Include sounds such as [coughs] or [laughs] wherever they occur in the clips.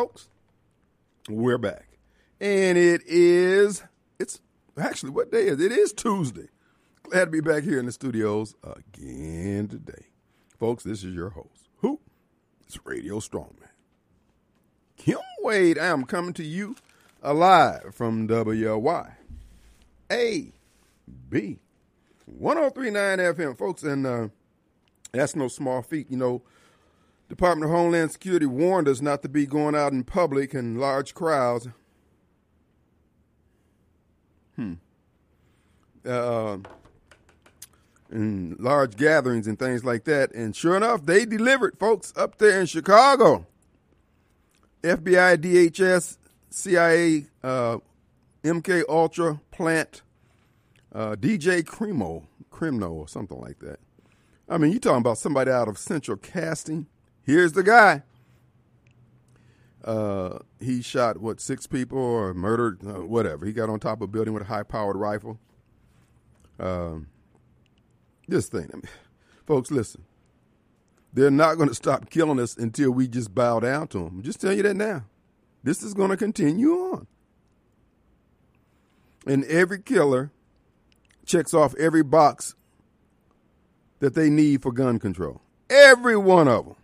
folks. We're back. And it is, it's actually, what day is it? Is Tuesday. Glad to be back here in the studios again today. Folks, this is your host. Who? It's Radio Strongman. Kim Wade, I am coming to you alive from WY. A B 1039 FM, folks, and uh, that's no small feat. You know, Department of Homeland Security warned us not to be going out in public in large crowds. Hmm. Uh, in large gatherings and things like that. And sure enough, they delivered, folks, up there in Chicago. FBI, DHS, CIA, uh, MK Ultra plant, uh, DJ Cremo, Cremno, or something like that. I mean, you talking about somebody out of Central Casting? Here's the guy. Uh, he shot what six people or murdered uh, whatever. He got on top of a building with a high-powered rifle. Um, this thing, I mean, [laughs] folks, listen. They're not going to stop killing us until we just bow down to them. I'm just tell you that now. This is going to continue on. And every killer checks off every box that they need for gun control. Every one of them.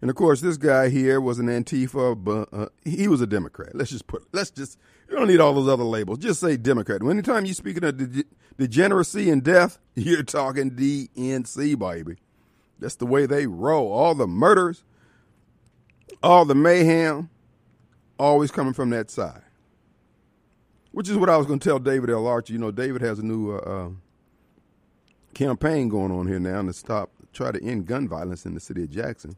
And of course, this guy here was an Antifa, but uh, he was a Democrat. Let's just put, let's just, you don't need all those other labels. Just say Democrat. Anytime you're speaking of de- degeneracy and death, [laughs] you're talking DNC, baby. That's the way they roll. All the murders, all the mayhem, always coming from that side. Which is what I was going to tell David L. Archer. You know, David has a new uh, uh, campaign going on here now to stop, try to end gun violence in the city of Jackson.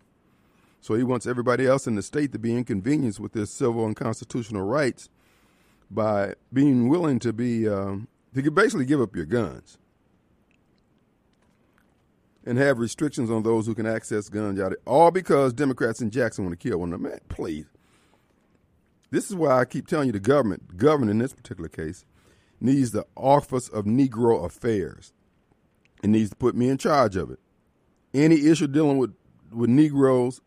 So he wants everybody else in the state to be inconvenienced with their civil and constitutional rights by being willing to be um, to basically give up your guns and have restrictions on those who can access guns. All because Democrats in Jackson want to kill one another. Man, please. This is why I keep telling you the government, the government in this particular case, needs the Office of Negro Affairs. It needs to put me in charge of it. Any issue dealing with, with Negroes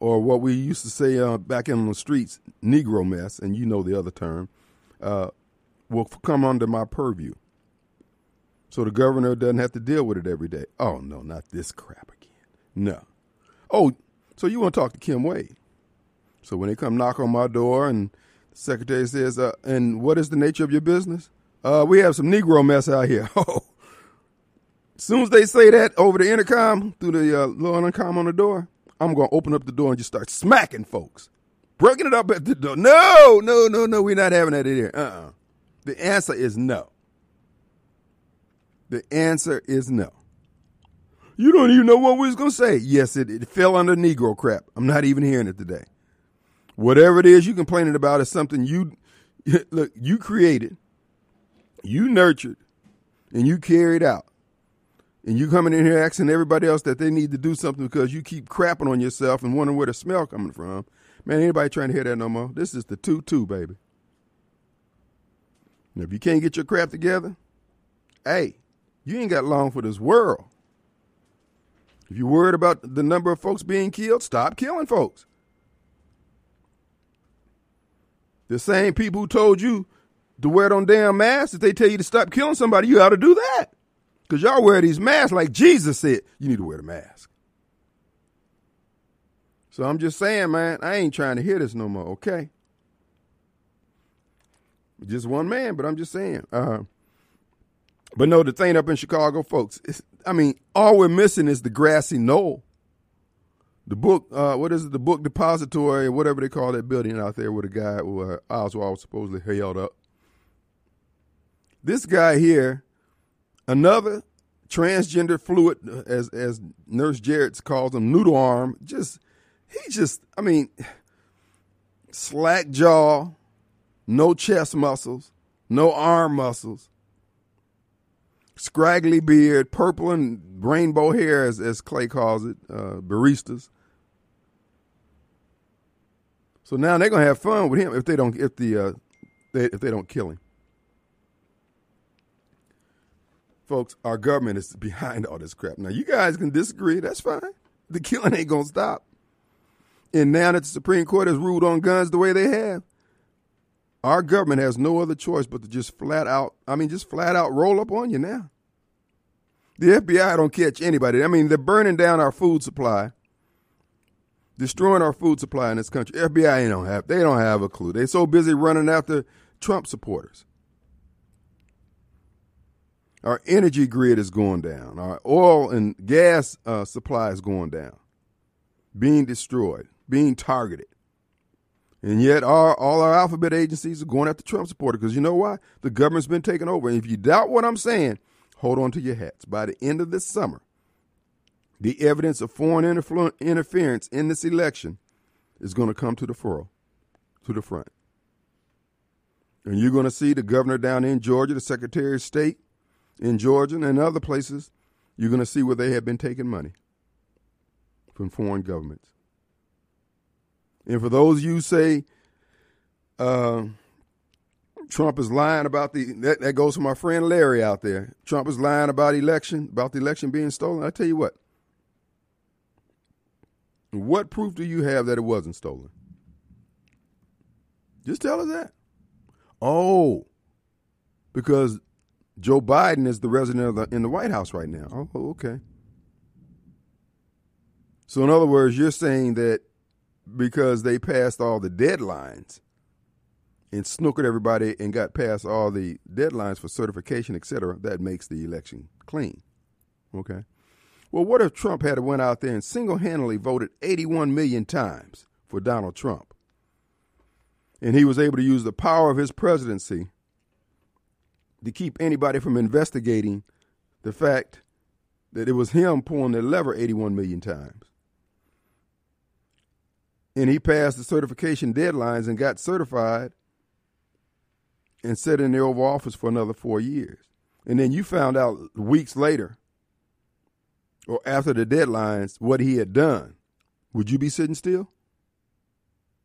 or what we used to say uh, back in the streets, Negro mess, and you know the other term, uh, will come under my purview. So the governor doesn't have to deal with it every day. Oh, no, not this crap again. No. Oh, so you want to talk to Kim Wade. So when they come knock on my door and the secretary says, uh, and what is the nature of your business? Uh, we have some Negro mess out here. [laughs] Oh. As soon as they say that over the intercom, through the uh, little intercom on the door, I'm going to open up the door and just start smacking folks. Breaking it up at the door. No, no, no, no, we're not having that in here. Uh-uh. The answer is no. The answer is no. You don't even know what we was going to say. Yes, it, it fell under Negro crap. I'm not even hearing it today. Whatever it is you complaining about is something you, [laughs] look, you created, you nurtured, and you carried out. And you coming in here asking everybody else that they need to do something because you keep crapping on yourself and wondering where the smell coming from. Man, anybody trying to hear that no more? This is the 2-2, baby. Now, if you can't get your crap together, hey, you ain't got long for this world. If you're worried about the number of folks being killed, stop killing folks. The same people who told you to wear them damn masks, if they tell you to stop killing somebody, you ought to do that. Because y'all wear these masks like Jesus said, you need to wear the mask. So I'm just saying, man, I ain't trying to hear this no more, okay? Just one man, but I'm just saying. Uh, but no, the thing up in Chicago, folks, I mean, all we're missing is the grassy knoll. The book, uh, what is it? The book depository, whatever they call that building out there where the guy where Oswald supposedly held up. This guy here, another transgender fluid, as as Nurse Jarrett calls him, noodle arm. Just he just, I mean, slack jaw, no chest muscles, no arm muscles scraggly beard, purple and rainbow hair, as, as Clay calls it, uh, baristas. So now they're gonna have fun with him if they don't if the uh, they, if they don't kill him. Folks, our government is behind all this crap. Now you guys can disagree, that's fine. The killing ain't gonna stop. And now that the Supreme Court has ruled on guns the way they have, our government has no other choice but to just flat out, I mean, just flat out roll up on you now. The FBI don't catch anybody. I mean, they're burning down our food supply, destroying our food supply in this country. FBI don't have, they don't have a clue. They're so busy running after Trump supporters. Our energy grid is going down. Our oil and gas uh, supply is going down, being destroyed, being targeted. And yet, our, all our alphabet agencies are going after Trump supporters because you know why? The government's been taken over. And if you doubt what I'm saying, hold on to your hats. By the end of this summer, the evidence of foreign interflu- interference in this election is going to come to the fore, to the front. And you're going to see the governor down in Georgia, the Secretary of State in Georgia and other places, you're going to see where they have been taking money from foreign governments. And for those you say uh, Trump is lying about the that, that goes for my friend Larry out there. Trump is lying about election, about the election being stolen. I tell you what. What proof do you have that it wasn't stolen? Just tell us that. Oh, because Joe Biden is the resident the, in the White House right now. Oh, okay. So, in other words, you're saying that because they passed all the deadlines and snookered everybody and got past all the deadlines for certification, et cetera, that makes the election clean. Okay. Well, what if Trump had went out there and single-handedly voted 81 million times for Donald Trump? And he was able to use the power of his presidency to keep anybody from investigating the fact that it was him pulling the lever 81 million times. And he passed the certification deadlines and got certified and sat in the Oval Office for another four years. And then you found out weeks later or after the deadlines what he had done. Would you be sitting still?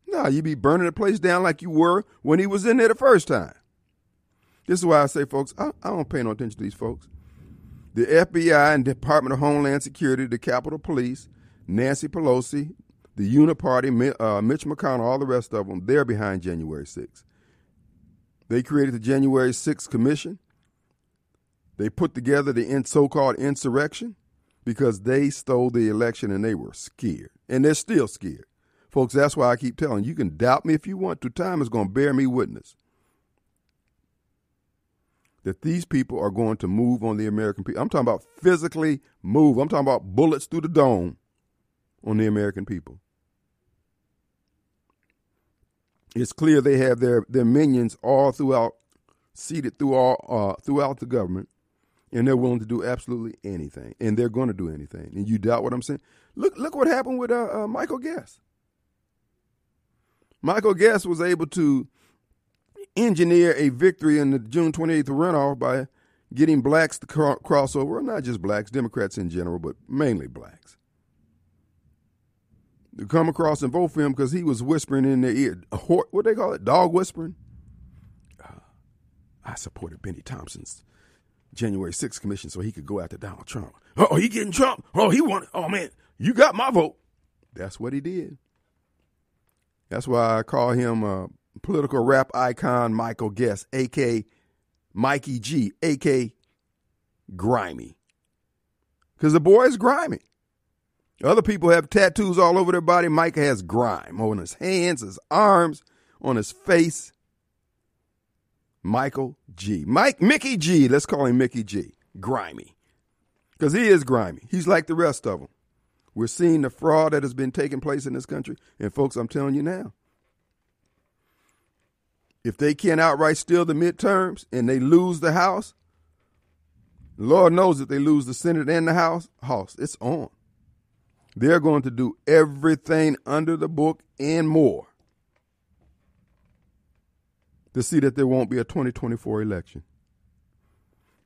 No, you'd be burning the place down like you were when he was in there the first time. This is why I say, folks, I, I don't pay no attention to these folks. The FBI and Department of Homeland Security, the Capitol Police, Nancy Pelosi, the Uniparty, uh, Mitch McConnell, all the rest of them, they're behind January 6th. They created the January 6th Commission. They put together the so called insurrection because they stole the election and they were scared. And they're still scared. Folks, that's why I keep telling you, you can doubt me if you want to. Time is going to bear me witness that these people are going to move on the American people. I'm talking about physically move. I'm talking about bullets through the dome on the American people. It's clear they have their, their minions all throughout, seated through all, uh, throughout the government, and they're willing to do absolutely anything, and they're going to do anything. And you doubt what I'm saying? Look, look what happened with uh, uh, Michael Guest. Michael Guest was able to engineer a victory in the June 28th runoff by getting blacks to cross over, not just blacks, Democrats in general, but mainly blacks. To come across and vote for him because he was whispering in their ear. What they call it? Dog whispering? Uh, I supported Bennie Thompson's January 6th commission so he could go after Donald Trump. Oh, he getting Trump. Oh, he won. Oh, man, you got my vote. That's what he did. That's why I call him uh, political rap icon Michael Guest, a.k. Mikey G, a.k. Grimy. Because the boy is grimy. Other people have tattoos all over their body. Mike has grime on his hands, his arms, on his face. Michael G. Mike Mickey G. Let's call him Mickey G. Grimy. Because he is grimy. He's like the rest of them. We're seeing the fraud that has been taking place in this country. And folks, I'm telling you now, if they can't outright steal the midterms and they lose the House, Lord knows that they lose the Senate and the House, House, it's on. They're going to do everything under the book and more to see that there won't be a 2024 election.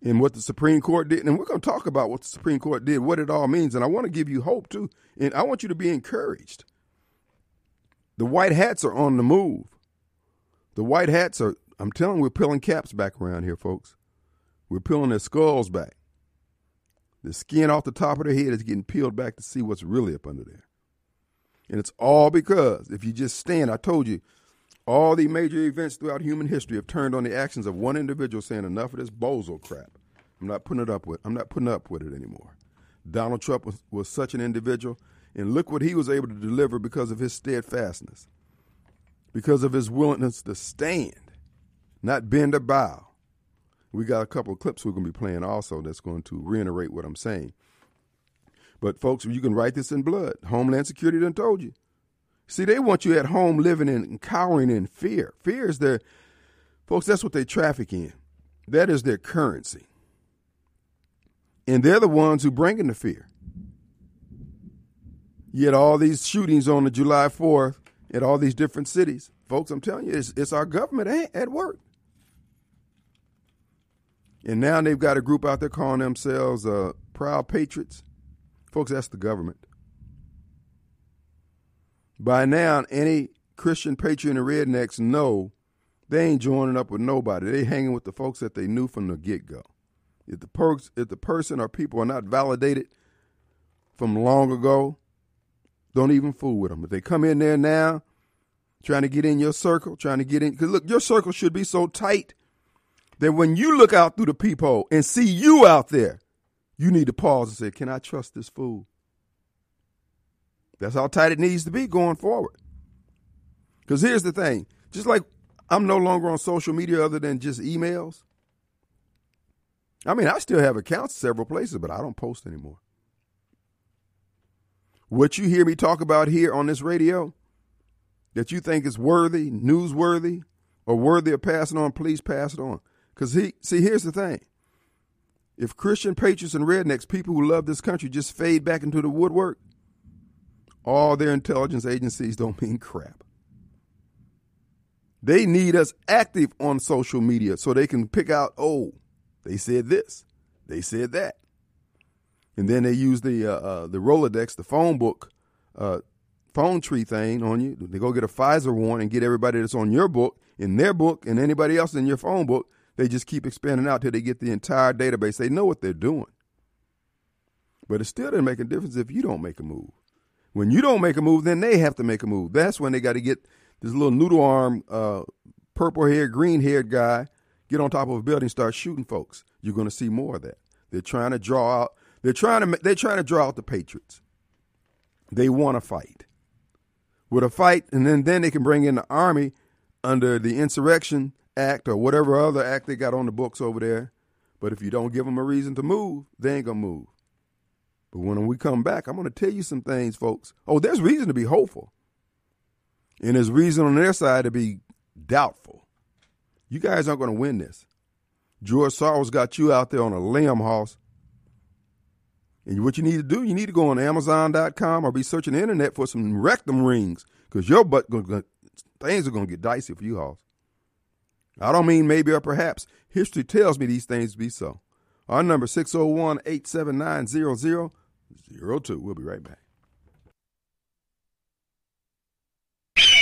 And what the Supreme Court did, and we're going to talk about what the Supreme Court did, what it all means, and I want to give you hope too. And I want you to be encouraged. The white hats are on the move. The white hats are, I'm telling you, we're peeling caps back around here, folks. We're peeling their skulls back. The skin off the top of their head is getting peeled back to see what's really up under there. And it's all because if you just stand, I told you, all the major events throughout human history have turned on the actions of one individual saying enough of this bozo crap. I'm not putting it up with I'm not putting up with it anymore. Donald Trump was, was such an individual, and look what he was able to deliver because of his steadfastness, because of his willingness to stand, not bend or bow. We got a couple of clips we're going to be playing also that's going to reiterate what I'm saying. But folks, you can write this in blood. Homeland Security done told you. See, they want you at home living in cowering in fear. Fear is their, folks, that's what they traffic in. That is their currency. And they're the ones who bring in the fear. Yet all these shootings on the July 4th at all these different cities, folks, I'm telling you, it's, it's our government at work. And now they've got a group out there calling themselves uh, Proud Patriots. Folks, that's the government. By now, any Christian patriot and rednecks know they ain't joining up with nobody. They hanging with the folks that they knew from the get go. If the perks, if the person or people are not validated from long ago, don't even fool with them. If they come in there now, trying to get in your circle, trying to get in, because look, your circle should be so tight that when you look out through the peephole and see you out there, you need to pause and say, Can I trust this fool? That's how tight it needs to be going forward. Because here's the thing just like I'm no longer on social media other than just emails. I mean, I still have accounts several places, but I don't post anymore. What you hear me talk about here on this radio that you think is worthy, newsworthy, or worthy of passing on, please pass it on. Because he see, here's the thing. If Christian patriots and rednecks, people who love this country, just fade back into the woodwork, all their intelligence agencies don't [laughs] mean crap. They need us active on social media so they can pick out, oh, they said this, they said that. And then they use the uh, uh, the Rolodex, the phone book, uh, phone tree thing on you. They go get a FISA warrant and get everybody that's on your book in their book and anybody else in your phone book they just keep expanding out till they get the entire database. They know what they're doing. But it still doesn't make a difference if you don't make a move. When you don't make a move, then they have to make a move. That's when they got to get this little noodle arm, uh, purple haired, green haired guy get on top of a building, and start shooting folks. You're going to see more of that. They're trying to draw out. They're trying to. They're trying to draw out the Patriots. They want to fight. With a fight, and then then they can bring in the army under the insurrection Act or whatever other act they got on the books over there. But if you don't give them a reason to move, they ain't to move. But when we come back, I'm to tell you some things, folks. Oh, there's reason to be hopeful. And there's reason on their side to be doubtful. You guys aren't to win this. George Soros got you out there on a limb, hoss. And what you need to do, you need to go on Amazon.com or be searching the internet for some rectum rings because your butt gonna, things are going to get dicey for you, hoss. I don't mean maybe or perhaps. History tells me these things be so. Our number 601 879 0002. We'll be right back.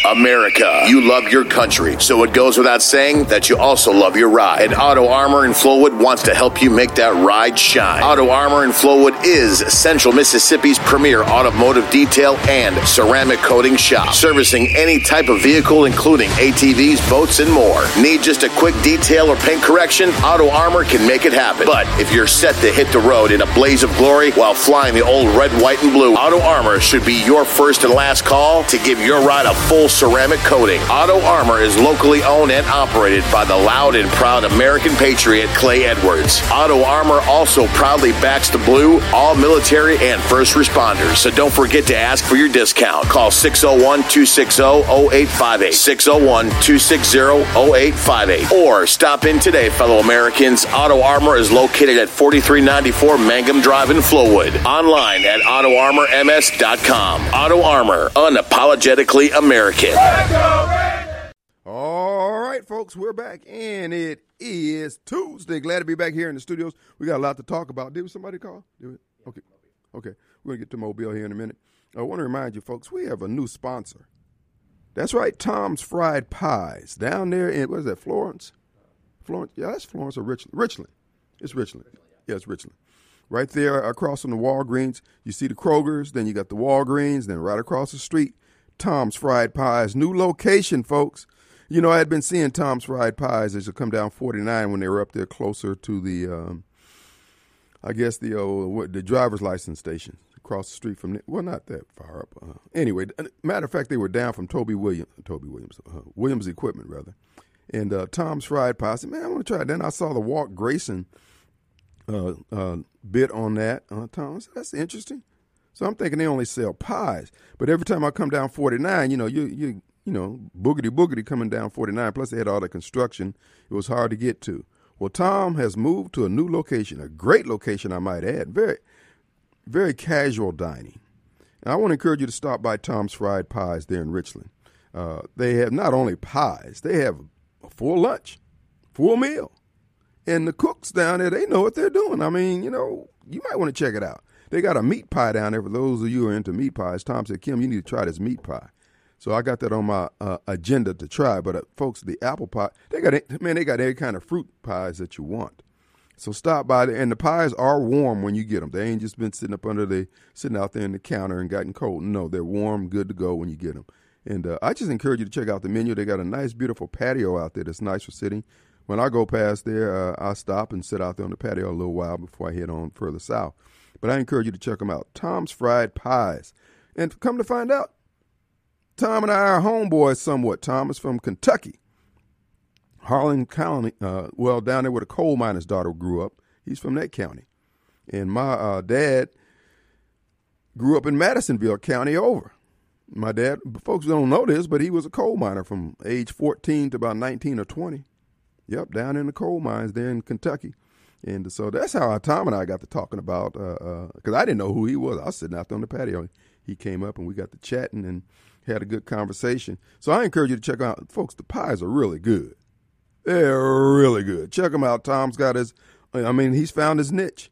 America. You love your country, so it goes without saying that you also love your ride. And Auto Armour in Flowood wants to help you make that ride shine. Auto Armour in Flowood is Central Mississippi's premier automotive detail and ceramic coating shop, servicing any type of vehicle, including ATVs, boats, and more. Need just a quick detail or paint correction? Auto Armour can make it happen. But if you're set to hit the road in a blaze of glory while flying the old red, white, and blue, Auto Armour should be your first and last call to give your ride a full ceramic coating. Auto Armour is locally owned and operated by the loud and proud American patriot Clay Edwards. Auto Armour also proudly backs the blue, all military, and first responders. So don't forget to ask for your discount. Call 601 260 0858. 601 260 0858. Or stop in today, fellow Americans. Auto Armour is located at 4394 Mangum Drive in Flowood. Online at AutoArmourMS.com. Auto Armour, unapologetically American. All right, folks, we're back, and it is Tuesday. Glad to be back here in the studios. We got a lot to talk about. Did somebody call? Did we? Okay, okay. We're gonna get to Mobile here in a minute. I want to remind you, folks, we have a new sponsor. That's right, Tom's Fried Pies down there in what is that, Florence? Florence? Yeah, that's Florence or Richland. Richland. It's Richland. Yeah, it's Richland. Right there across from the Walgreens, you see the Kroger's, then you got the Walgreens, then right across the street, Tom's Fried Pies. New location, folks. You know, I had been seeing Tom's Fried Pies as you come down 49 when they were up there closer to the, um, I guess, the uh, the driver's license station across the street from, well, not that far up. Uh, anyway, matter of fact, they were down from Toby Williams, Toby Williams, uh, Williams Equipment, rather. And uh, Tom's Fried Pies. I said, man, I want to try it. Then I saw the Walt Grayson uh, uh, bit on that. Tom, said, that's interesting. So I'm thinking they only sell pies. But every time I come down 49, you know, you you you know, boogity boogity coming down 49. Plus they had all the construction. It was hard to get to. Well, Tom has moved to a new location, a great location, I might add. Very, very casual dining. And I want to encourage you to stop by Tom's Fried Pies there in Richland. Uh, they have not only pies, they have a full lunch, full meal. And the cooks down there, they know what they're doing. I mean, you know, you might want to check it out. They got a meat pie down there for those of you who are into meat pies. Tom said, Kim, you need to try this meat pie. So I got that on my uh, agenda to try. But uh, folks, the apple pie, they got man, they got every kind of fruit pies that you want. So stop by there, and the pies are warm when you get them. They ain't just been sitting up under the sitting out there in the counter and gotten cold. No, they're warm, good to go when you get them. And uh, I just encourage you to check out the menu. They got a nice, beautiful patio out there that's nice for sitting. When I go past there, uh, I stop and sit out there on the patio a little while before I head on further south. But I encourage you to check them out. Tom's Fried Pies. And come to find out, Tom and I are homeboys somewhat. Tom is from Kentucky. Harlan County, uh, well, down there where the coal miner's daughter grew up. He's from that county. And my uh, dad grew up in Madisonville County over. My dad, folks don't know this, but he was a coal miner from age 14 to about 19 or 20. Yep, down in the coal mines there in Kentucky. And so that's how Tom and I got to talking about, because uh, uh, I didn't know who he was. I was sitting out there on the patio. He came up and we got to chatting and had a good conversation. So I encourage you to check out, folks, the pies are really good. They're really good. Check them out. Tom's got his, I mean, he's found his niche.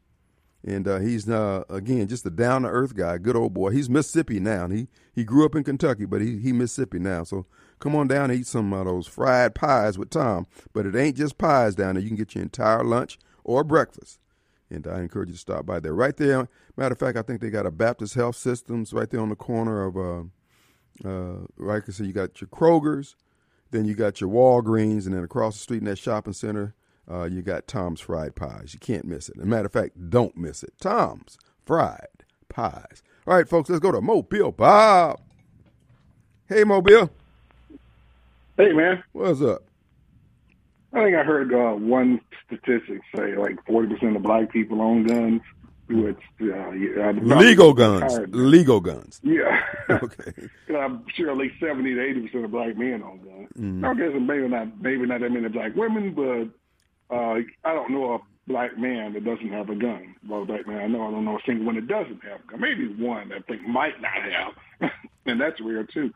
And uh, he's, uh, again, just a down to earth guy, good old boy. He's Mississippi now. He he grew up in Kentucky, but he, he Mississippi now. So come on down and eat some of those fried pies with Tom. But it ain't just pies down there. You can get your entire lunch or breakfast. And I encourage you to stop by there. Right there, matter of fact, I think they got a Baptist Health Systems right there on the corner of, uh, uh, right, so you got your Kroger's, then you got your Walgreens, and then across the street in that shopping center, uh, you got Tom's Fried Pies. You can't miss it. As a matter of fact, don't miss it. Tom's Fried Pies. All right, folks, let's go to Mobile Bob. Hey, Mobile. Hey, man. What's up? I think I heard uh, one statistic say like 40% of black people own guns. Which, uh, yeah, legal guns. Legal guns. Yeah. [laughs] okay. [laughs] I'm sure at least 70 to 80% of black men own guns. Mm-hmm. I guess maybe not, maybe not that many black women, but uh, I don't know a black man that doesn't have a gun. Well, black man I know, I don't know a single one that doesn't have a gun. Maybe one that I think might not have, [laughs] and that's rare too.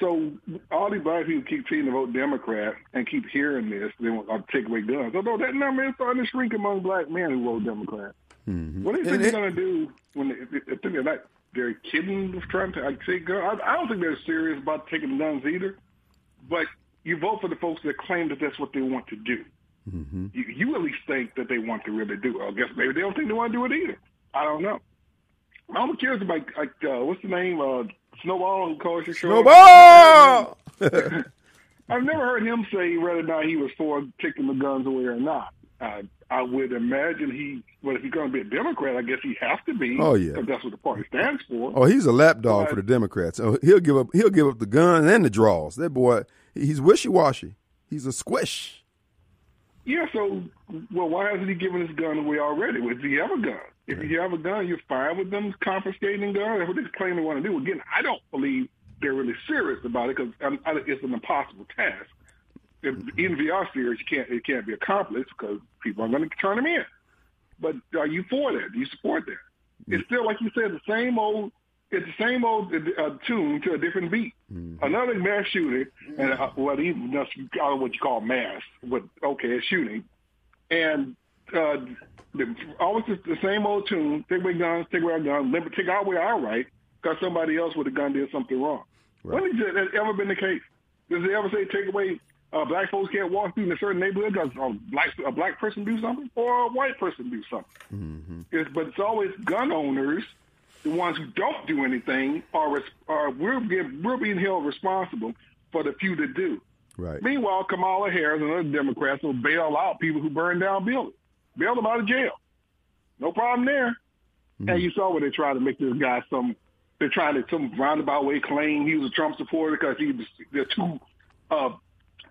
So all these black people keep treating to vote Democrat and keep hearing this. They want to take away guns. Although that number is starting to shrink among black men who vote Democrat. Mm-hmm. What do you think they're going to do when they, they think they're not? They're kidding with trying to take guns. I, I don't think they're serious about taking guns either. But you vote for the folks that claim that that's what they want to do. Mm-hmm. You, you at least think that they want to really do it. I guess maybe they don't think they want to do it either. I don't know. I'm curious about like uh, what's the name? Uh, Snowball calls your show. Snowball. [laughs] I've never heard him say whether or not he was for taking the guns away or not. Uh, I would imagine he. Well, if he's going to be a Democrat, I guess he has to be. Oh yeah, because that's what the party stands for. Oh, he's a lapdog but, for the Democrats. Oh, he'll give up. He'll give up the gun and the draws. That boy, he's wishy washy. He's a squish. Yeah. So, well, why hasn't he given his gun away already? Does he have a gun? If you have a gun, you're fine with them confiscating guns. That's what they claim they want to do. Again, I don't believe they're really serious about it because it's an impossible task. If, even if you are serious, you can't, it can't be accomplished because people aren't going to turn them in. But are you for that? Do you support that? It's still, like you said, the same old it's the same old uh, tune to a different beat. Mm-hmm. Another mass shooting, and uh, what even don't know what you call mass, but okay, it's shooting, and uh, the, always the same old tune. Take away guns, take away our guns, take away our right because somebody else with a gun did something wrong. Right. When has that ever been the case? Does it ever say take away uh, black folks can't walk through in a certain neighborhood because a black a black person do something or a white person do something. Mm-hmm. It's, but it's always gun owners, the ones who don't do anything, are are we're we're being held responsible for the few that do. Right. Meanwhile, Kamala Harris and other Democrats will bail out people who burn down buildings, bail him out of jail. No problem there. Mm-hmm. And you saw where they tried to make this guy some. They're trying to some roundabout way claim he was a Trump supporter because he was the two uh,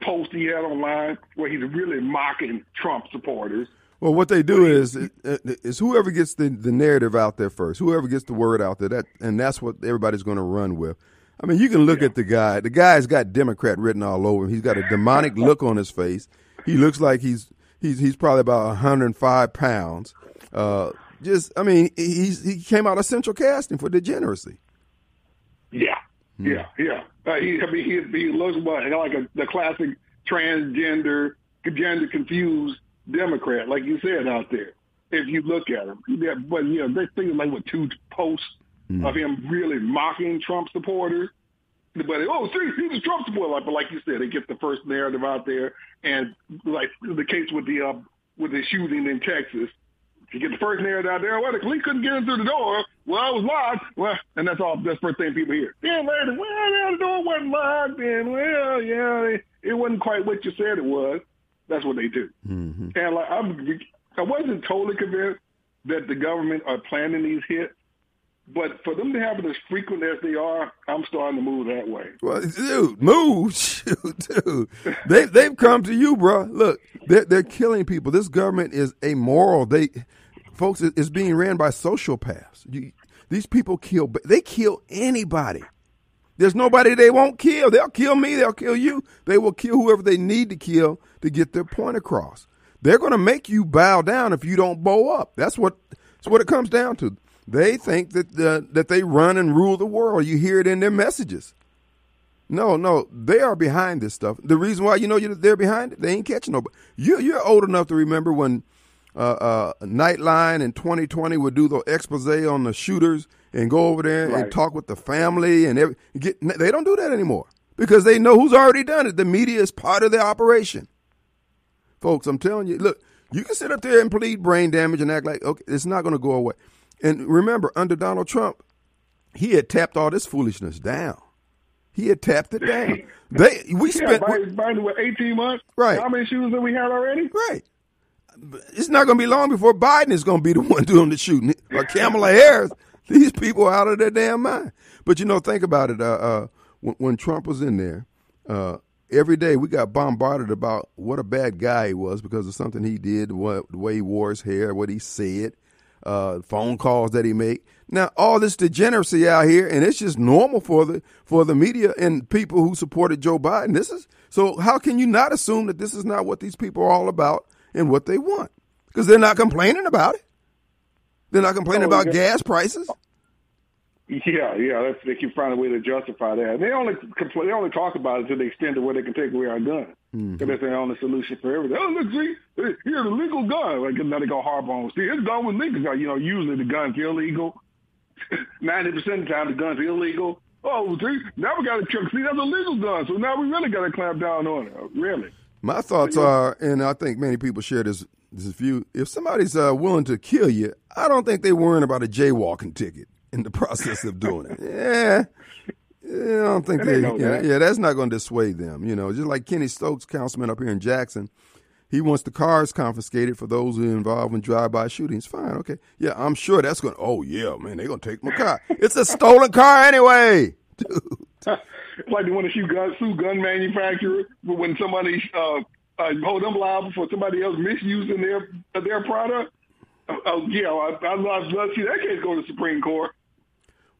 post he had online where he's really mocking Trump supporters. Well, what they do is is whoever gets the, the narrative out there first, whoever gets the word out there, that and that's what everybody's going to run with. I mean, you can look yeah. at the guy. The guy's got Democrat written all over him. He's got a demonic [laughs] look on his face. He looks like he's he's he's probably about 105 pounds. Uh, just, I mean, he's he came out of central casting for degeneracy. Yeah, Hmm. Yeah, yeah. Uh, he, I mean, he, he looks like a, the classic transgender, gender confused Democrat, like you said out there. If you look at him, yeah, but you know, they think like with two posts mm. of him really mocking Trump supporters. But oh, see, he's a Trump supporter. But like you said, they get the first narrative out there, and like the case with the uh, with the shooting in Texas, you get the first narrative out there. Well, the police couldn't get in through the door. Well, I was locked. Well, and that's all. That's the first thing people hear. Yeah, later. Well, the door wasn't locked. And well, yeah, it wasn't quite what you said it was. That's what they do. Mm-hmm. And like, I'm, I wasn't totally convinced that the government are planning these hits. But for them to happen as frequent as they are, I'm starting to move that way. Well, dude, move, [laughs] shoot, dude. They they've come to you, bro. Look, they're they're killing people. This government is amoral. They folks, it's being ran by sociopaths. You, these people kill, they kill anybody. There's nobody they won't kill. They'll kill me. They'll kill you. They will kill whoever they need to kill to get their point across. They're going to make you bow down if you don't bow up. That's what that's what it comes down to. They think that the, that they run and rule the world. You hear it in their messages. No, no, they are behind this stuff. The reason why you know they're behind it, they ain't catching nobody. You, you're old enough to remember when uh, uh, Nightline in 2020 would do the expose on the shooters and go over there right. and talk with the family and every, get. They don't do that anymore because they know who's already done it. The media is part of the operation, folks. I'm telling you. Look, you can sit up there and plead brain damage and act like okay, it's not going to go away. And remember, under Donald Trump, he had tapped all this foolishness down. He had tapped it down. They we yeah, spent Biden, Biden with eighteen months. Right. How many shooters have we had already? Right it's not going to be long before Biden is going to be the [laughs] one doing the shooting, or Kamala Harris. These people are out of their damn mind. But you know, think about it. Uh, uh, when, when, Trump was in there, uh, every day we got bombarded about what a bad guy he was because of something he did, what, the way he wore his hair, what he said, uh, phone calls that he make. Now, all this degeneracy out here, and it's just normal for the for the media and people who supported Joe Biden. This is so. How can you not assume that this is not what these people are all about? and what they want because they're not complaining about it. They're not complaining about gas prices. Yeah, yeah, that's, they keep finding a way to justify that. They only complain, they only talk about it to the extent of where they can take away our gun. Because mm-hmm. that's the only solution for everything. Oh, look, see, here's a legal gun. Like, now they go hard on. See, it's done with legal gun. You know, usually the gun's illegal. [laughs] 90% of the time, the gun's illegal. Oh, see, now we got to check. See, that's a legal gun. So now we really got to clamp down on it. Really. My thoughts are, and I think many people share this this view. If somebody's uh, willing to kill you, I don't think they're worrying about a jaywalking ticket in the [laughs] process of doing it. Yeah. yeah I don't think they, yeah, that. yeah, that's not going to dissuade them. You know, just like Kenny Stokes, councilman up here in Jackson, he wants the cars confiscated for those who are involved in drive-by shootings. Fine, okay, yeah, I'm sure that's going. to, Oh yeah, man, they're going to take my car. it's a stolen car anyway, [laughs] dude. It's like they want to sue gun, sue gun manufacturers when somebody uh, uh, hold them liable for somebody else misusing their their product. Uh, uh, yeah, I, love to see that case go to the Supreme Court.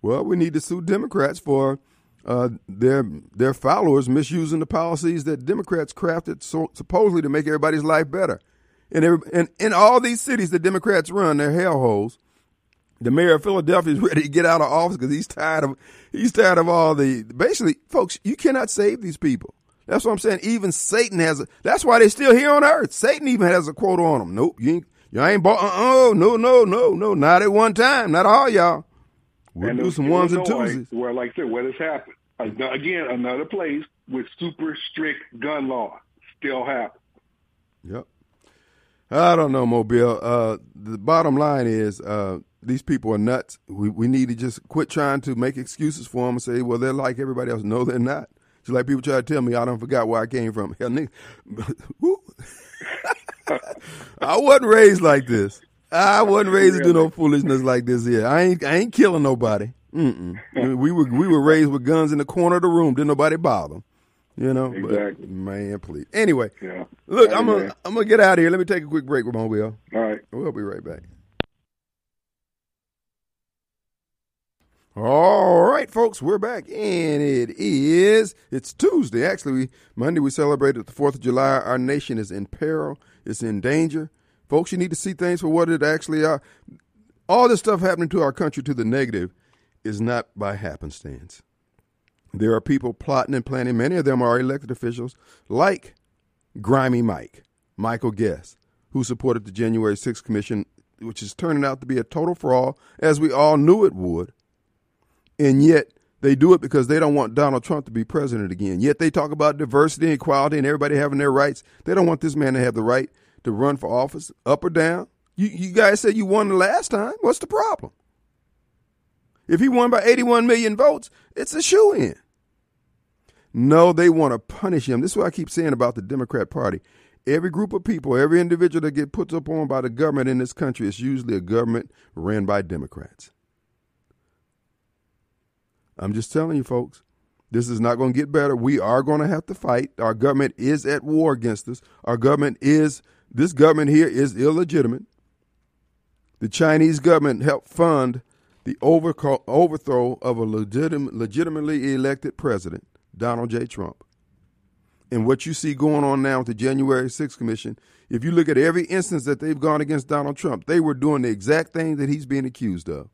Well, we need to sue Democrats for uh, their their followers misusing the policies that Democrats crafted so, supposedly to make everybody's life better. And, and in all these cities that Democrats run, they're hellholes. The mayor of Philadelphia is [laughs] ready to get out of office because he's tired of he's tired of all the basically, folks. You cannot save these people. That's what I'm saying. Even Satan has a. That's why they're still here on earth. Satan even has a quote on them. Nope, you ain't. You ain't bought. Oh no, no, no, no. Not at one time. Not all y'all. We'll and do some ones and twos. Where, like I said, where this happened again, another place with super strict gun law. still happen. Yep. I don't know, Mobile. Uh, the bottom line is uh, these people are nuts. We we need to just quit trying to make excuses for them and say, well, they're like everybody else. No, they're not. Just like people try to tell me, I don't forgot where I came from. [laughs] Hell, nigga, [laughs] [laughs] I wasn't raised like this. I wasn't raised to do no foolishness like this here. I ain't I ain't killing nobody. Mm-mm. we were we were raised with guns in the corner of the room. Didn't nobody bother. You know, exactly. But, man, please. Anyway, Yeah. look, I'm gonna I'm gonna get out of here. Let me take a quick break, Ramon. Will. All right. We'll be right back. All right, folks, we're back, and it is it's Tuesday. Actually, we, Monday we celebrated the Fourth of July. Our nation is in peril; it's in danger. Folks, you need to see things for what it actually are. All this stuff happening to our country to the negative is not by happenstance. There are people plotting and planning. Many of them are elected officials, like Grimy Mike, Michael Guest, who supported the January 6th Commission, which is turning out to be a total fraud, as we all knew it would. And yet they do it because they don't want Donald Trump to be president again. Yet they talk about diversity and equality and everybody having their rights. They don't want this man to have the right to run for office, up or down. You, you guys said you won the last time. What's the problem? If he won by 81 million votes, it's a shoe in. No, they want to punish him. This is what I keep saying about the Democrat Party. Every group of people, every individual that get put up on by the government in this country is usually a government ran by Democrats. I'm just telling you, folks, this is not going to get better. We are going to have to fight. Our government is at war against us. Our government is, this government here is illegitimate. The Chinese government helped fund the overthrow of a legitim- legitimately elected president, Donald J. Trump. And what you see going on now with the January 6th Commission, if you look at every instance that they've gone against Donald Trump, they were doing the exact thing that he's being accused of.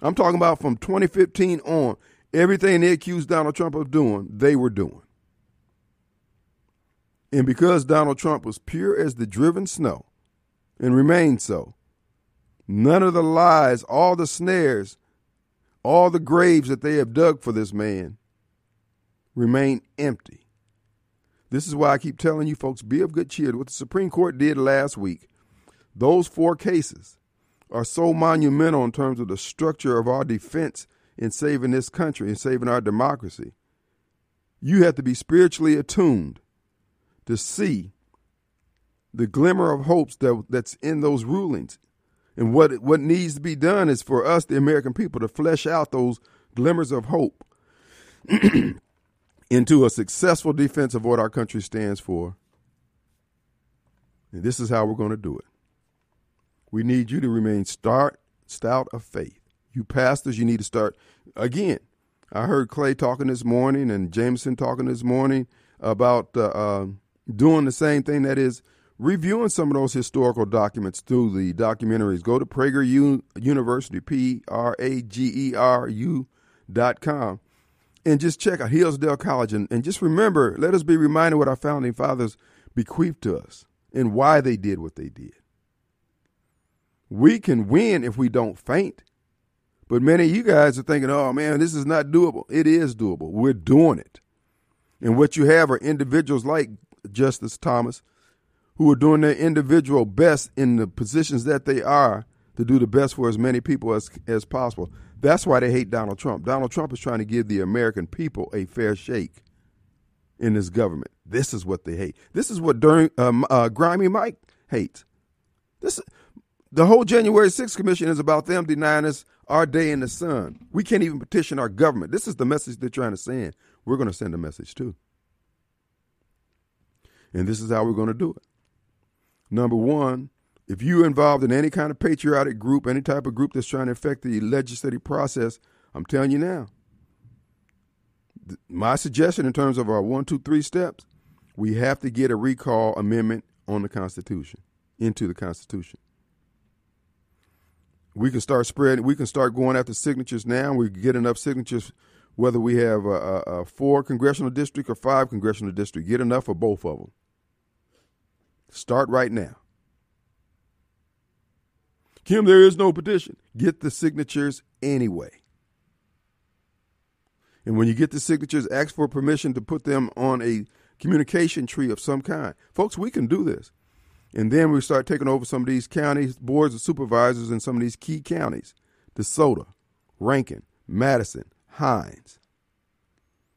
I'm talking about from 2015 on, everything they accused Donald Trump of doing, they were doing. And because Donald Trump was pure as the driven snow and remained so, none of the lies, all the snares, all the graves that they have dug for this man remain empty. This is why I keep telling you folks be of good cheer. What the Supreme Court did last week, those four cases are so monumental in terms of the structure of our defense in saving this country and saving our democracy. You have to be spiritually attuned to see the glimmer of hopes that, that's in those rulings. And what what needs to be done is for us, the American people, to flesh out those glimmers of hope [clears throat] into a successful defense of what our country stands for. And this is how we're going to do it. We need you to remain start, stout of faith. You pastors, you need to start again. I heard Clay talking this morning and Jameson talking this morning about uh, doing the same thing. That is reviewing some of those historical documents through the documentaries. Go to Prager U- University, P R A G E R U dot com, and just check out Hillsdale College. And, and just remember, let us be reminded what our founding fathers bequeathed to us and why they did what they did. We can win if we don't faint. But many of you guys are thinking, oh man, this is not doable. It is doable. We're doing it. And what you have are individuals like Justice Thomas who are doing their individual best in the positions that they are to do the best for as many people as, as possible. That's why they hate Donald Trump. Donald Trump is trying to give the American people a fair shake in this government. This is what they hate. This is what during, um, uh, Grimy Mike hates. This the whole January 6th commission is about them denying us our day in the sun. We can't even petition our government. This is the message they're trying to send. We're going to send a message too. And this is how we're going to do it. Number one, if you're involved in any kind of patriotic group, any type of group that's trying to affect the legislative process, I'm telling you now, my suggestion in terms of our one, two, three steps, we have to get a recall amendment on the Constitution, into the Constitution. We can start spreading, we can start going after signatures now. We get enough signatures, whether we have a, a, a four congressional district or five congressional district, get enough for both of them. Start right now. Kim, there is no petition. Get the signatures anyway. And when you get the signatures, ask for permission to put them on a communication tree of some kind. Folks, we can do this. And then we start taking over some of these counties, boards of supervisors in some of these key counties DeSoto, Rankin, Madison, Hinds,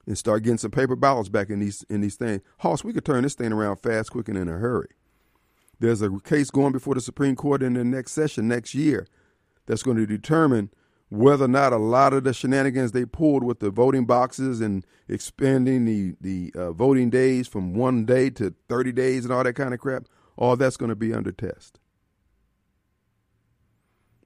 and start getting some paper ballots back in these in these things. Hoss, we could turn this thing around fast, quick, and in a hurry. There's a case going before the Supreme Court in the next session next year that's going to determine whether or not a lot of the shenanigans they pulled with the voting boxes and expanding the the uh, voting days from one day to 30 days and all that kind of crap, all that's going to be under test.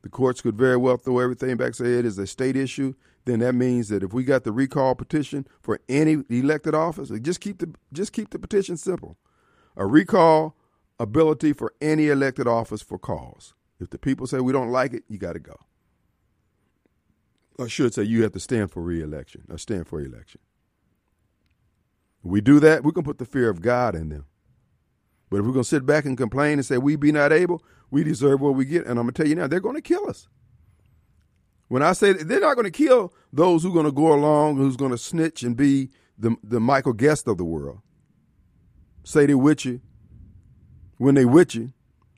The courts could very well throw everything back, say it is a state issue. Then that means that if we got the recall petition for any elected office, just keep the just keep the petition simple. A recall ability for any elected office for cause. If the people say we don't like it, you got to go. I should say you have to stand for reelection or stand for election. We do that, we can put the fear of God in them. But if we're going to sit back and complain and say we be not able, we deserve what we get. And I'm going to tell you now, they're going to kill us. When I say they're not going to kill those who are going to go along, who's going to snitch and be the, the Michael Guest of the world, say they with you, when they with you,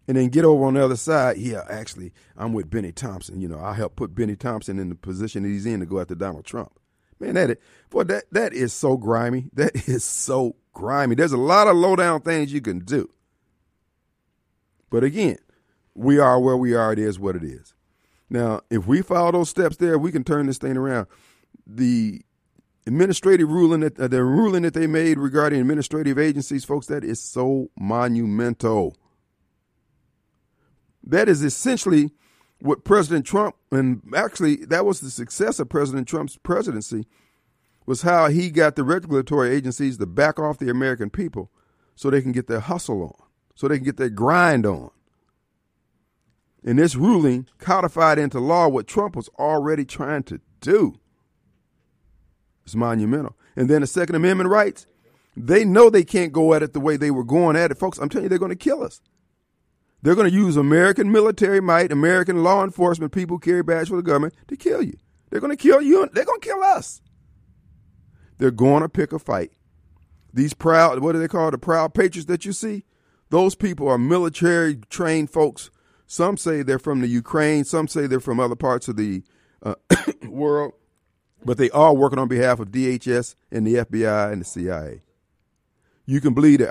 and then get over on the other side. Yeah, actually, I'm with Bennie Thompson. You know, I helped put Bennie Thompson in the position that he's in to go after Donald Trump. Man, that is, boy, that that is so grimy. [laughs] That is so grimy. There's a lot of low down things you can do. But again, we are where we are. It is what it is. Now, if we follow those steps there, we can turn this thing around. The administrative ruling that uh, the ruling that they made regarding administrative agencies, folks, that is so monumental. That is essentially what President Trump, and actually that was the success of President Trump's presidency, was how he got the regulatory agencies to back off the American people so they can get their hustle on, so they can get their grind on. And this ruling codified into law what Trump was already trying to do. It's monumental. And then the Second Amendment rights, they know they can't go at it the way they were going at it. Folks, I'm telling you, they're going to kill us. They're going to use American military might, American law enforcement people carry badge for the government to kill you. They're going to kill you. They're going to kill us. They're going to pick a fight. These proud, what do they call the proud patriots that you see? Those people are military trained folks. Some say they're from the Ukraine. Some say they're from other parts of the uh, [coughs] world. But they are working on behalf of DHS and the FBI and the CIA. You can believe it.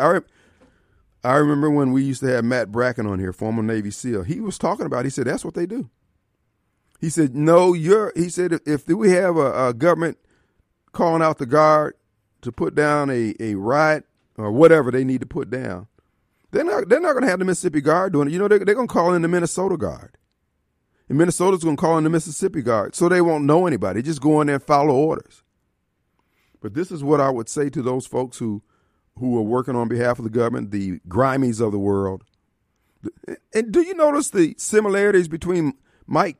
I remember when we used to have Matt Bracken on here, former Navy SEAL. He was talking about. He said that's what they do. He said, "No, you're." He said, "If we have a, a government calling out the guard to put down a, a riot or whatever they need to put down, they're not they're not going to have the Mississippi Guard doing it. You know, they're, they're going to call in the Minnesota Guard, and Minnesota's going to call in the Mississippi Guard, so they won't know anybody. Just go in there and follow orders. But this is what I would say to those folks who who are working on behalf of the government, the grimies of the world. And do you notice the similarities between Mike,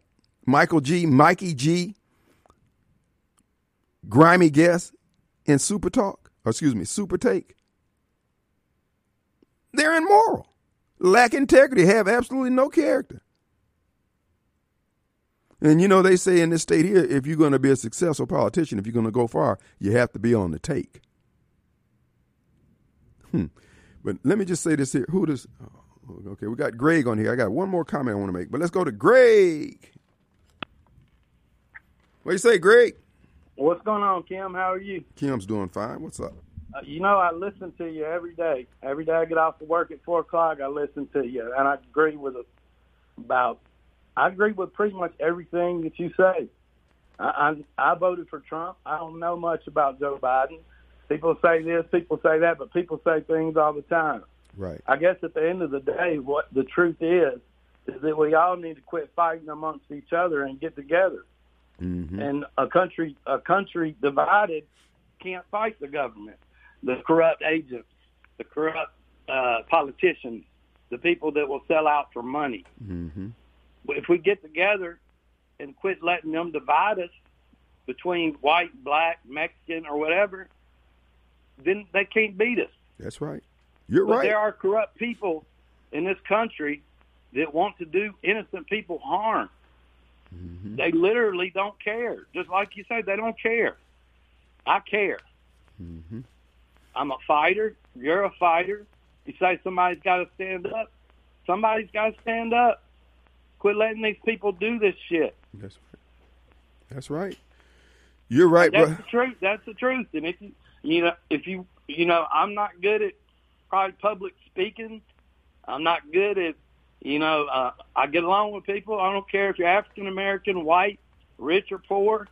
Michael G, Mikey G, grimy guest, and Super Talk, or excuse me, Super Take? They're immoral, lack integrity, have absolutely no character. And you know, they say in this state here, if you're going to be a successful politician, if you're going to go far, you have to be on the take. Hmm. But let me just say this here. Who does? Oh, okay, we got Greg on here. I got one more comment I want to make, but let's go to Greg. What do you say, Greg? What's going on, Kim? How are you? Kim's doing fine. What's up? Uh, you know, I listen to you every day. Every day I get off of work at four o'clock, I listen to you, and I agree with about. I agree with pretty much everything that you say. I, I I voted for Trump. I don't know much about Joe Biden. People say this, people say that, but people say things all the time. Right. I guess at the end of the day, what the truth is, is that we all need to quit fighting amongst each other and get together. Mm-hmm. And a country, a country divided can't fight the government, the corrupt agents, the corrupt uh, politicians, the people that will sell out for money. Mm-hmm. If we get together and quit letting them divide us between white, black, Mexican, or whatever, then they can't beat us. That's right. You're but right. There are corrupt people in this country that want to do innocent people harm. Mm-hmm. They literally don't care. Just like you said, they don't care. I care. Mm-hmm. I'm a fighter. You're a fighter. You say somebody's got to stand up. Somebody's got to stand up. Quit letting these people do this shit. That's right. That's right. You're right, That's bro. the truth. That's the truth. And if you, you know, if you, you know, I'm not good at probably public speaking. I'm not good at, you know, uh, I get along with people. I don't care if you're African American, white, rich or poor.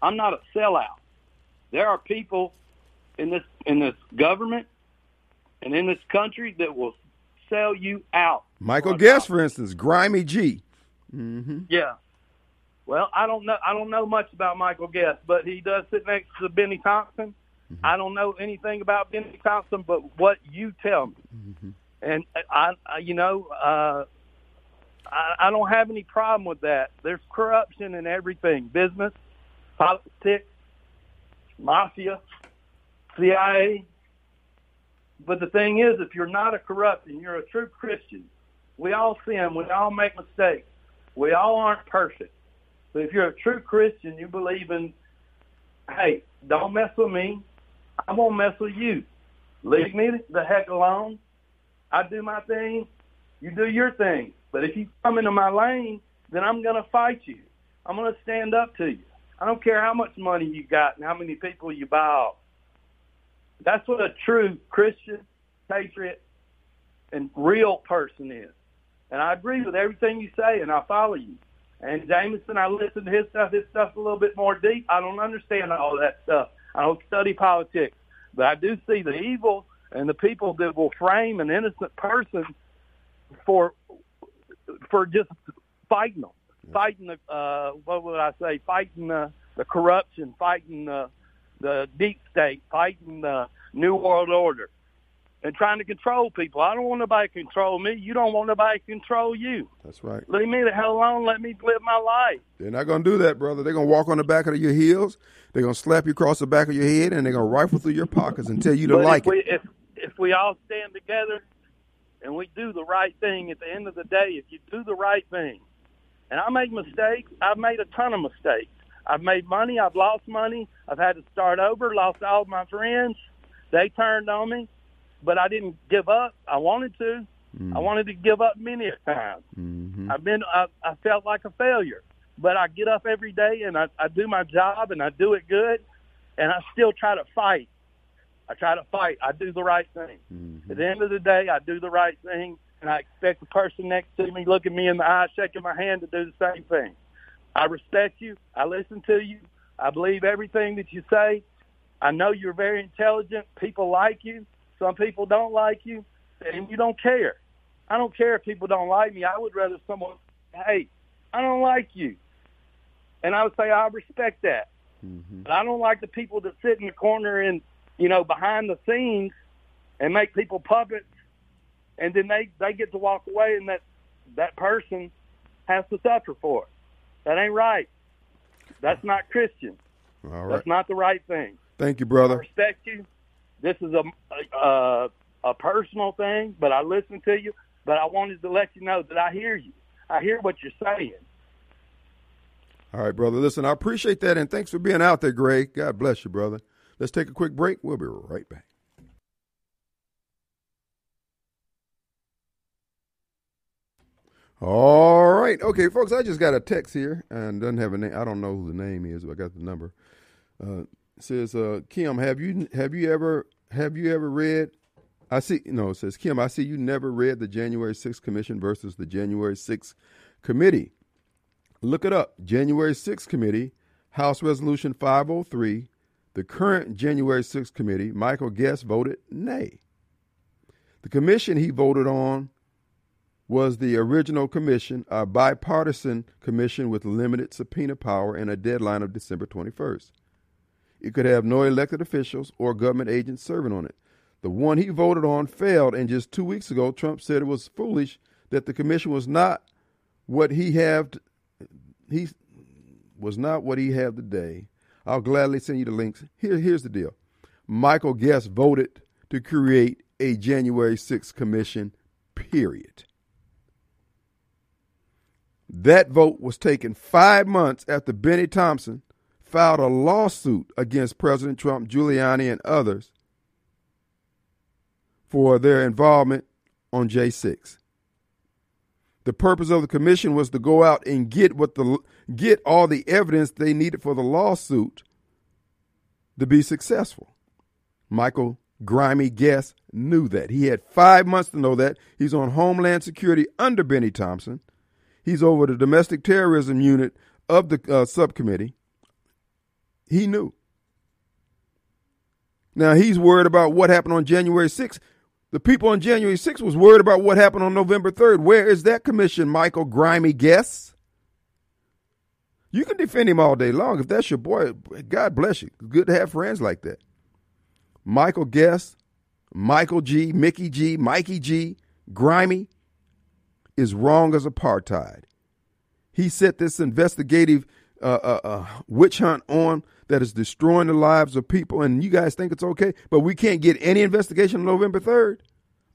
I'm not a sellout. There are people in this in this government and in this country that will sell you out. Michael Guest, for instance, Grimy G. mhm Yeah. Well, I don't know. I don't know much about Michael Guest, but he does sit next to Bennie Thompson. I don't know anything about Bennie Thompson, but what you tell me, and I, I, you know, uh, I, I don't have any problem with that. There's corruption in everything: business, politics, mafia, CIA. But the thing is, if you're not a corrupt and you're a true Christian, we all sin. We all make mistakes. We all aren't perfect. But if you're a true Christian, you believe in, hey, don't mess with me. I won't mess with you. Leave me the heck alone. I do my thing. You do your thing. But if you come into my lane, then I'm going to fight you. I'm going to stand up to you. I don't care how much money you got and how many people you buy off. That's what a true Christian, patriot, and real person is. And I agree with everything you say, and I follow you. And Jameson, I listen to his stuff. His stuff's a little bit more deep. I don't understand all that stuff. I don't study politics, but I do see the evil and the people that will frame an innocent person for for just fighting them, fighting the uh, what would I say, fighting the, the corruption, fighting the the deep state, fighting the new world order, and trying to control people. I don't want nobody to control me. You don't want nobody to control you. That's right. Leave me the hell alone. Let me live my life. They're not going to do that, brother. They're going to walk on the back of your heels. They're going to slap you across the back of your head, and they're going to rifle through your pockets and tell you to but like if we, it. If, if we all stand together and we do the right thing at the end of the day, if you do the right thing, and I make mistakes, I've made a ton of mistakes. I've made money, I've lost money, I've had to start over, lost all of my friends. They turned on me, but I didn't give up. I wanted to. I wanted to give up many times. Mm-hmm. I've been, I, I felt like a failure, but I get up every day and I, I do my job and I do it good, and I still try to fight. I try to fight. I do the right thing. Mm-hmm. At the end of the day, I do the right thing, and I expect the person next to me looking me in the eye, shaking my hand to do the same thing. I respect you. I listen to you. I believe everything that you say. I know you're very intelligent. People like you. Some people don't like you, and you don't care. I don't care if people don't like me. I would rather someone, hey, I don't like you. And I would say, I respect that. Mm-hmm. But I don't like the people that sit in the corner and, you know, behind the scenes and make people puppets, and then they, they get to walk away, and that, that person has to suffer for it. That ain't right. That's not Christian. All right. That's not the right thing. Thank you, I brother. respect you. This is a, a a personal thing, but I listen to you. But I wanted to let you know that I hear you. I hear what you're saying. All right, brother. Listen, I appreciate that, and thanks for being out there, Greg. God bless you, brother. Let's take a quick break. We'll be right back. All right. Okay, folks, I just got a text here and doesn't have a name. I don't know who the name is, but I got the number. Uh, says, uh, Kim, have you have you ever have you ever read I see no, it says Kim, I see you never read the January 6th commission versus the January 6th committee. Look it up. January 6th committee, House Resolution 503. The current January 6th committee, Michael Guest voted nay. The commission he voted on was the original commission, a bipartisan commission with limited subpoena power and a deadline of December 21st. It could have no elected officials or government agents serving on it. The one he voted on failed, and just two weeks ago, Trump said it was foolish that the commission was not what he had. He was not what he had today. I'll gladly send you the links. Here, here's the deal. Michael Guest voted to create a January 6th commission. Period. That vote was taken five months after Benny Thompson filed a lawsuit against President Trump, Giuliani, and others for their involvement on J6. The purpose of the commission was to go out and get what the get all the evidence they needed for the lawsuit to be successful. Michael Grimy Guest knew that. He had five months to know that. He's on Homeland Security under Bennie Thompson. He's over the domestic terrorism unit of the uh, subcommittee. He knew. Now he's worried about what happened on January 6th. The people on January 6th was worried about what happened on November 3rd. Where is that commission, Michael Grimy Guest? You can defend him all day long. If that's your boy, God bless you. Good to have friends like that. Michael Guest, Michael G, Mickey G, Mikey G, Grimy is wrong as apartheid. He set this investigative uh, uh, uh, witch hunt on that is destroying the lives of people, and you guys think it's okay, but we can't get any investigation on November 3rd?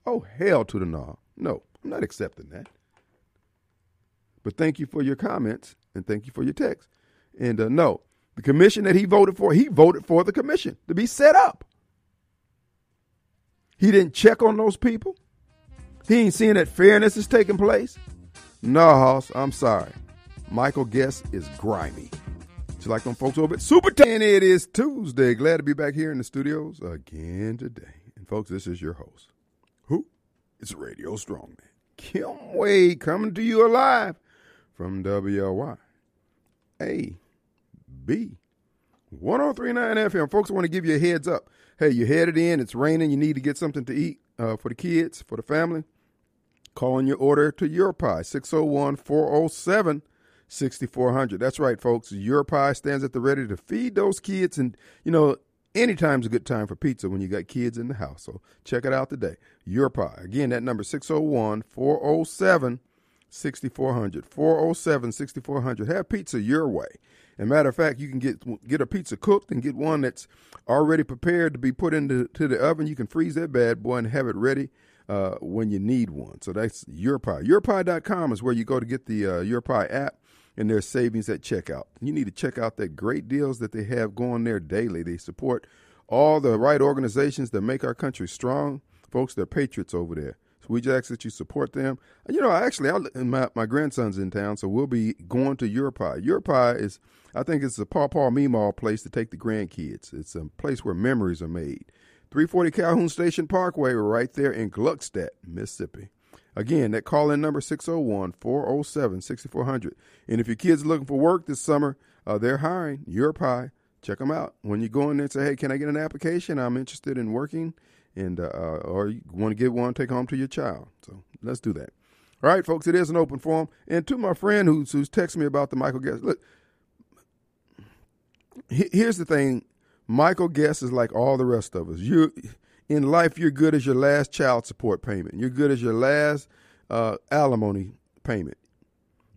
Oh, hell to the no. No, I'm not accepting that. But thank you for your comments and thank you for your text. And uh, no, the commission that he voted for, he voted for the commission to be set up. He didn't check on those people. He ain't seeing that fairness is taking place. No, Hoss, I'm sorry. Michael Guest is grimy. Just like them folks over at Super 10. It is Tuesday. Glad to be back here in the studios again today. And folks, this is your host. Who? It's Radio Strongman. Kim Wade coming to you alive from WLY. A B 1039 FM. Folks, I want to give you a heads up. Hey, you're headed in, it's raining, you need to get something to eat uh, for the kids, for the family. Call in your order to Your Pie, 601 407 6400. That's right, folks. Your Pie stands at the ready to feed those kids. And, you know, anytime's a good time for pizza when you got kids in the house. So check it out today. Your Pie. Again, that number 601 407 6400. 407 6400. Have pizza your way. And matter of fact, you can get get a pizza cooked and get one that's already prepared to be put into to the oven. You can freeze that bad boy and have it ready uh, when you need one. So that's Your Pie. YourPie.com is where you go to get the uh, Your Pie app and their savings at checkout. You need to check out that great deals that they have going there daily. They support all the right organizations that make our country strong. Folks, they're patriots over there. So we just ask that you support them. You know, actually, I, my, my grandson's in town, so we'll be going to. Your Pie is, I think it's a Paw Paw Meemaw place to take the grandkids. It's a place where memories are made. 340 Calhoun Station Parkway, right there in Gluckstadt, Mississippi. Again, that call in number 601 407 6400. And if your kids are looking for work this summer, uh, they're hiring Your Pie. Check them out. When you go in there and say, hey, can I get an application? I'm interested in working and uh, uh, or you want to get one, take home to your child. So let's do that. All right, folks, it is an open forum. And to my friend who's who's texting me about the Michael Guest, look, here's the thing: Michael Guest is like all the rest of us. You in life, you're good as your last child support payment. You're good as your last uh, alimony payment.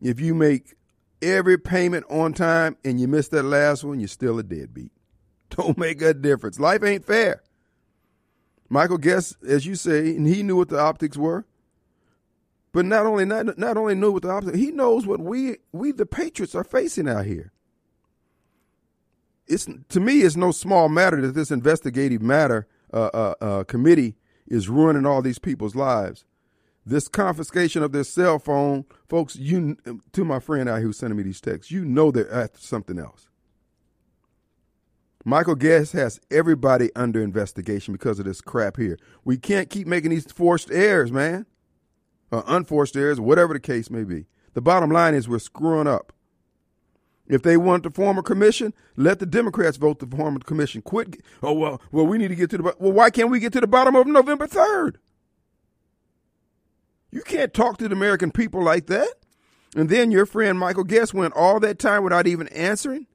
If you make every payment on time and you miss that last one, you're still a deadbeat. [laughs] Don't make a difference. Life ain't fair. Michael Guest, as you say, and he knew what the optics were. But not only not, not only knew what the optics, he knows what we we the Patriots are facing out here. It's to me, it's no small matter that this investigative matter uh, uh, uh, committee is ruining all these people's lives. This confiscation of their cell phone, folks. You to my friend out here who's sending me these texts, you know they're after something else. Michael Guest has everybody under investigation because of this crap here. We can't keep making these forced errors, man. Or unforced errors, whatever the case may be. The bottom line is we're screwing up. If they want to form a commission, let the Democrats vote to form a commission. Quit. Oh well, well we need to get to the. Well, why can't we get to the bottom of November third? You can't talk to the American people like that. And then your friend Michael Guest went all that time without even answering.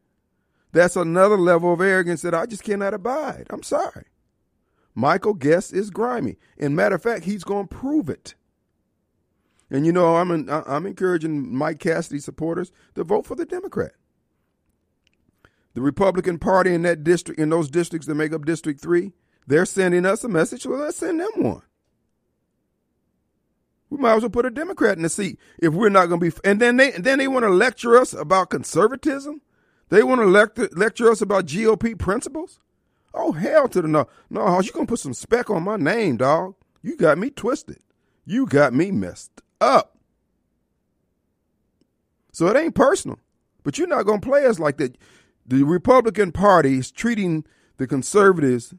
That's another level of arrogance that I just cannot abide. I'm sorry. Michael Guest is grimy. And matter of fact, he's going to prove it. And you know, I'm I'm encouraging Mike Cassidy supporters to vote for the Democrat. The Republican Party in that district, in those districts that make up District Three, they're sending us a message. Well, let's send them one. We might as well put a Democrat in the seat if we're not going to be. And then they and then they want to lecture us about conservatism. They want to lecture, lecture us about GOP principles? Oh, hell to the no. No, you going to put some speck on my name, dog. You got me twisted. You got me messed up. So it ain't personal. But you're not going to play us like that. The Republican Party is treating the conservatives,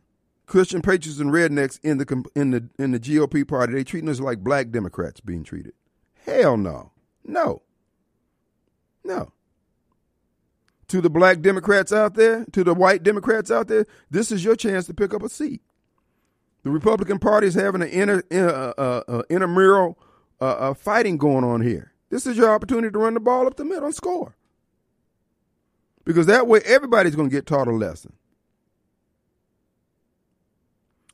Christian patriots and rednecks in the in the in the GOP party, They're treating us like black Democrats being treated. Hell no. No. No. To the black Democrats out there, to the white Democrats out there, this is your chance to pick up a seat. The Republican Party is having an inner, uh, uh, uh, intramural uh, uh, fighting going on here. This is your opportunity to run the ball up the middle and score. Because that way, everybody's going to get taught a lesson.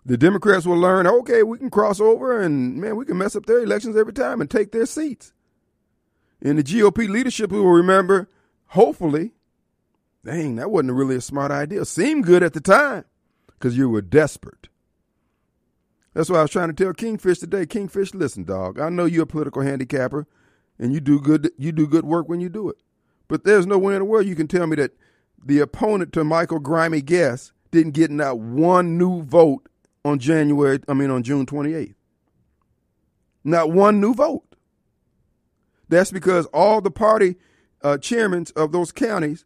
The Democrats will learn, okay, we can cross over and, man, we can mess up their elections every time and take their seats. And the GOP leadership will remember, hopefully, dang, that wasn't really a smart idea. Seemed good at the time because you were desperate. That's why I was trying to tell Kingfish today. Kingfish, listen, dog. I know you're a political handicapper, and you do good. You do good work when you do it. But there's no way in the world you can tell me that the opponent to Michael Grimy Guest didn't get not one new vote on January. I mean, on June 28th. Not one new vote. That's because all the party uh, chairmen of those counties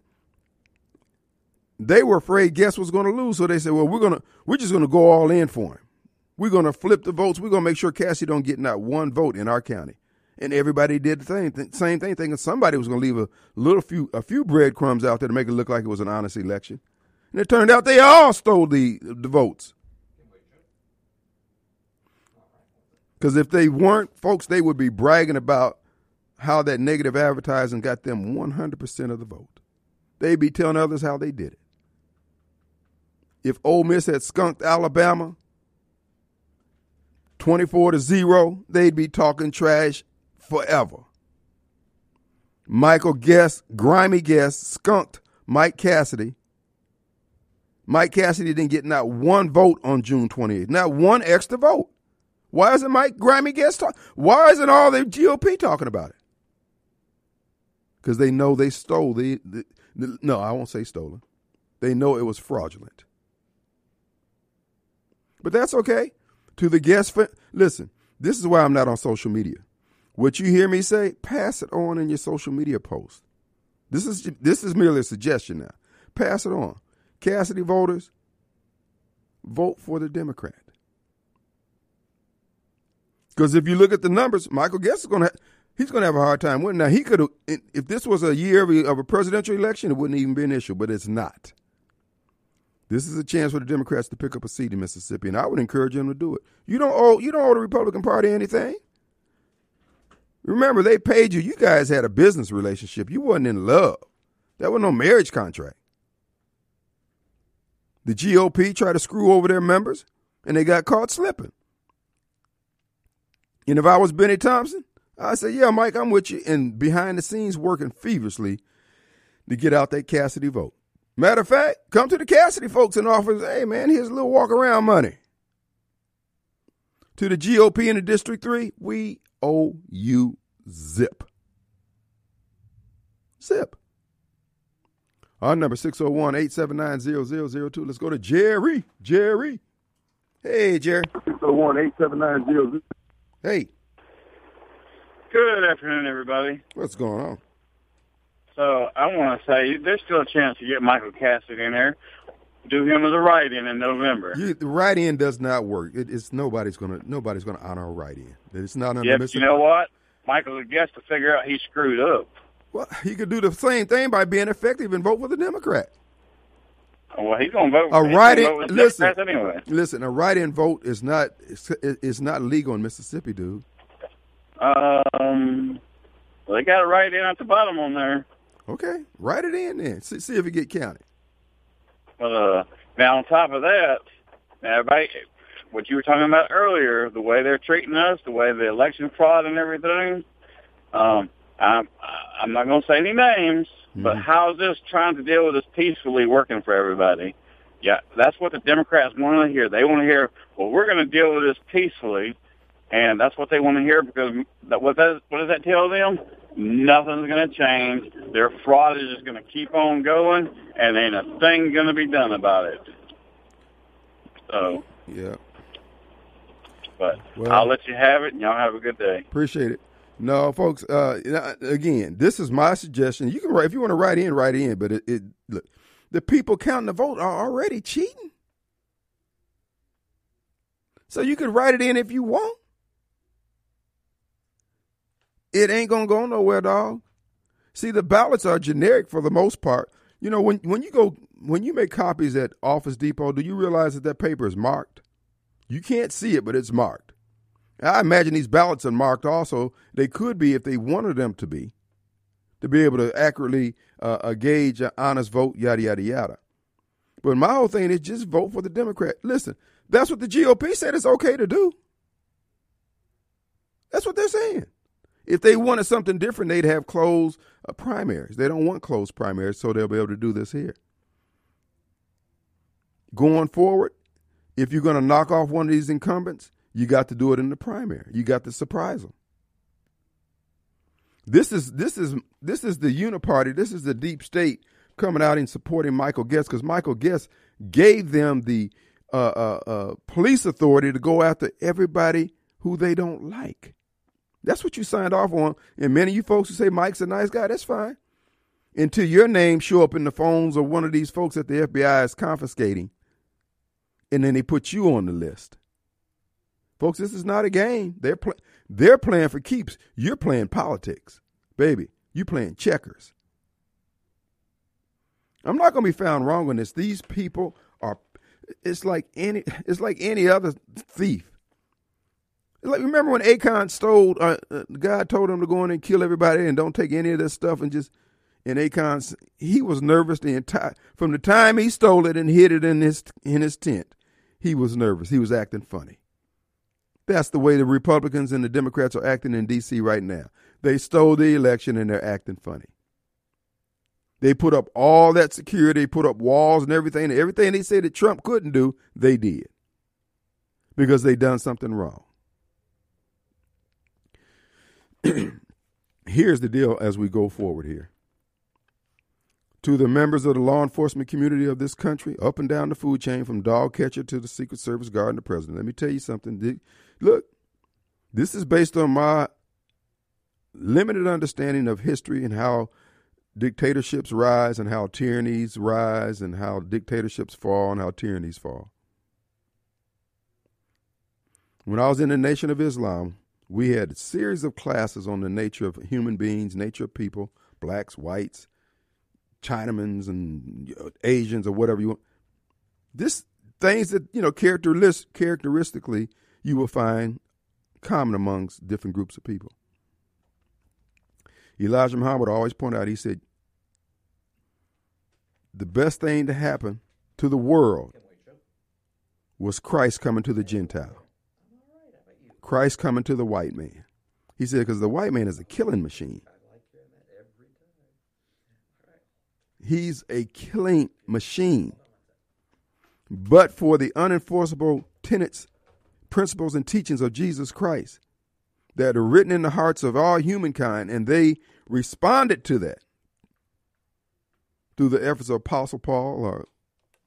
they were afraid Guest was going to lose, so they said, "Well, we're gonna we're just going to go all in for him." We're going to flip the votes. We're going to make sure Cassie don't get not one vote in our county. And everybody did the same, th- same thing, thinking somebody was going to leave a little few a few breadcrumbs out there to make it look like it was an honest election. And it turned out they all stole the the votes. Because if they weren't, folks, they would be bragging about how that negative advertising got them 100% of the vote. They'd be telling others how they did it. If Ole Miss had skunked Alabama, 24 to 0, they'd be talking trash forever. Michael Guest, grimy Guest, skunked Mike Cassidy. Mike Cassidy didn't get not one vote on June 28th, not one extra vote. Why isn't Mike Grimy Guest talk? Why isn't all the GOP talking about it? Because they know they stole the, the, the, no, I won't say stolen. They know it was fraudulent. But that's okay to the guest. Listen, this is why I'm not on social media. What you hear me say, pass it on in your social media post. This is this is merely a suggestion now. Pass it on. Cassidy voters, vote for the Democrat. Because if you look at the numbers, Michael Guest is going to he's going to have a hard time winning. Now he could if this was a year of a presidential election, it wouldn't even be an issue, but it's not. This is a chance for the Democrats to pick up a seat in Mississippi, and I would encourage them to do it. You don't owe you don't owe the Republican Party anything. Remember, they paid you. You guys had a business relationship. You wasn't in love. That was no marriage contract. The GOP tried to screw over their members, and they got caught slipping. And if I was Bennie Thompson, I'd say, yeah, Mike, I'm with you. And behind the scenes, working feverishly to get out that Cassidy vote. Matter of fact, come to the Cassidy folks and offer, hey, man, here's a little walk around money. To the GOP in the District 3, we owe you zip. Zip. Our number 601 879 0002. Let's go to Jerry. Jerry. Hey, Jerry. 601 879 Hey. Good afternoon, everybody. What's going on? So I want to say there's still a chance to get Michael Cassidy in there. Do him as a write-in in November. You, the write-in does not work. It, it's nobody's gonna nobody's gonna honor a write-in. It's not under yeah, you know what? Michael gets to figure out he screwed up. Well, he could do the same thing by being effective and vote for the Democrat. Well, he's going to vote. A write-in. Listen, anyway. listen. A write-in vote is not is not legal in Mississippi, dude. Um, well, they got it right in at the bottom on there. Okay, write it in then. See, see if it get counted. Uh, now on top of that, everybody, what you were talking about earlier, the way they're treating us, the way the election fraud and everything. Um, I'm I'm not going to say any names, mm-hmm. but how's this trying to deal with this peacefully working for everybody? Yeah, that's what the Democrats want to hear. They want to hear, well, we're going to deal with this peacefully, and that's what they want to hear because that, what, that, what does that tell them? Nothing's going to change. Their fraud is just going to keep on going, and ain't a thing going to be done about it. So yeah. But Well- I'll let you have it, and y'all have a good day. Appreciate it. No, folks. Uh, again, this is my suggestion. You can write if you want to write in, write in. But it, it look, the people counting the vote are already cheating. So you could write it in if you want. It ain't gonna go nowhere, dog. See, the ballots are generic for the most part. You know, when when you go when you make copies at Office Depot, do you realize that that paper is marked? You can't see it, but it's marked. I imagine these ballots are marked also. They could be if they wanted them to be, to be able to accurately uh, uh, gauge an honest vote, yada, yada, yada. But my whole thing is just vote for the Democrat. Listen, that's what the GOP said it's okay to do. That's what they're saying. If they wanted something different, they'd have closed uh, primaries. They don't want closed primaries, so they'll be able to do this here. Going forward, if you're going to knock off one of these incumbents, you got to do it in the primary. You got to surprise them. This is this is this is the uniparty. This is the deep state coming out and supporting Michael Guest because Michael Guest gave them the uh, uh, uh, police authority to go after everybody who they don't like. That's what you signed off on. And many of you folks who say Mike's a nice guy, that's fine. Until your name show up in the phones of one of these folks that the FBI is confiscating, and then they put you on the list. Folks, this is not a game. They're pl- they're playing for keeps. You're playing politics, baby. You playing checkers. I'm not going to be found wrong on this. These people are. It's like any. It's like any other thief. Like remember when Achan stole? Uh, uh, God told him to go in and kill everybody and don't take any of this stuff and just. And Achan, he was nervous the entire from the time he stole it and hid it in his in his tent. He was nervous. He was acting funny. That's the way the Republicans and the Democrats are acting in D.C. right now. They stole the election and they're acting funny. They put up all that security, put up walls and everything. Everything they said that Trump couldn't do, they did because they done something wrong. [clears throat] Here's the deal as we go forward here. To the members of the law enforcement community of this country, up and down the food chain, from dog catcher to the Secret Service guard and the president, let me tell you something. Look, this is based on my limited understanding of history and how dictatorships rise and how tyrannies rise and how dictatorships fall and how tyrannies fall. When I was in the Nation of Islam, we had a series of classes on the nature of human beings, nature of people, blacks, whites, Chinamans and Asians or whatever you want. This things that you know characteristic, characteristically you will find common amongst different groups of people. Elijah Muhammad always pointed out. He said, "The best thing to happen to the world was Christ coming to the Gentile. Christ coming to the white man." He said, "Because the white man is a killing machine." He's a killing machine. But for the unenforceable tenets, principles, and teachings of Jesus Christ that are written in the hearts of all humankind, and they responded to that through the efforts of Apostle Paul, or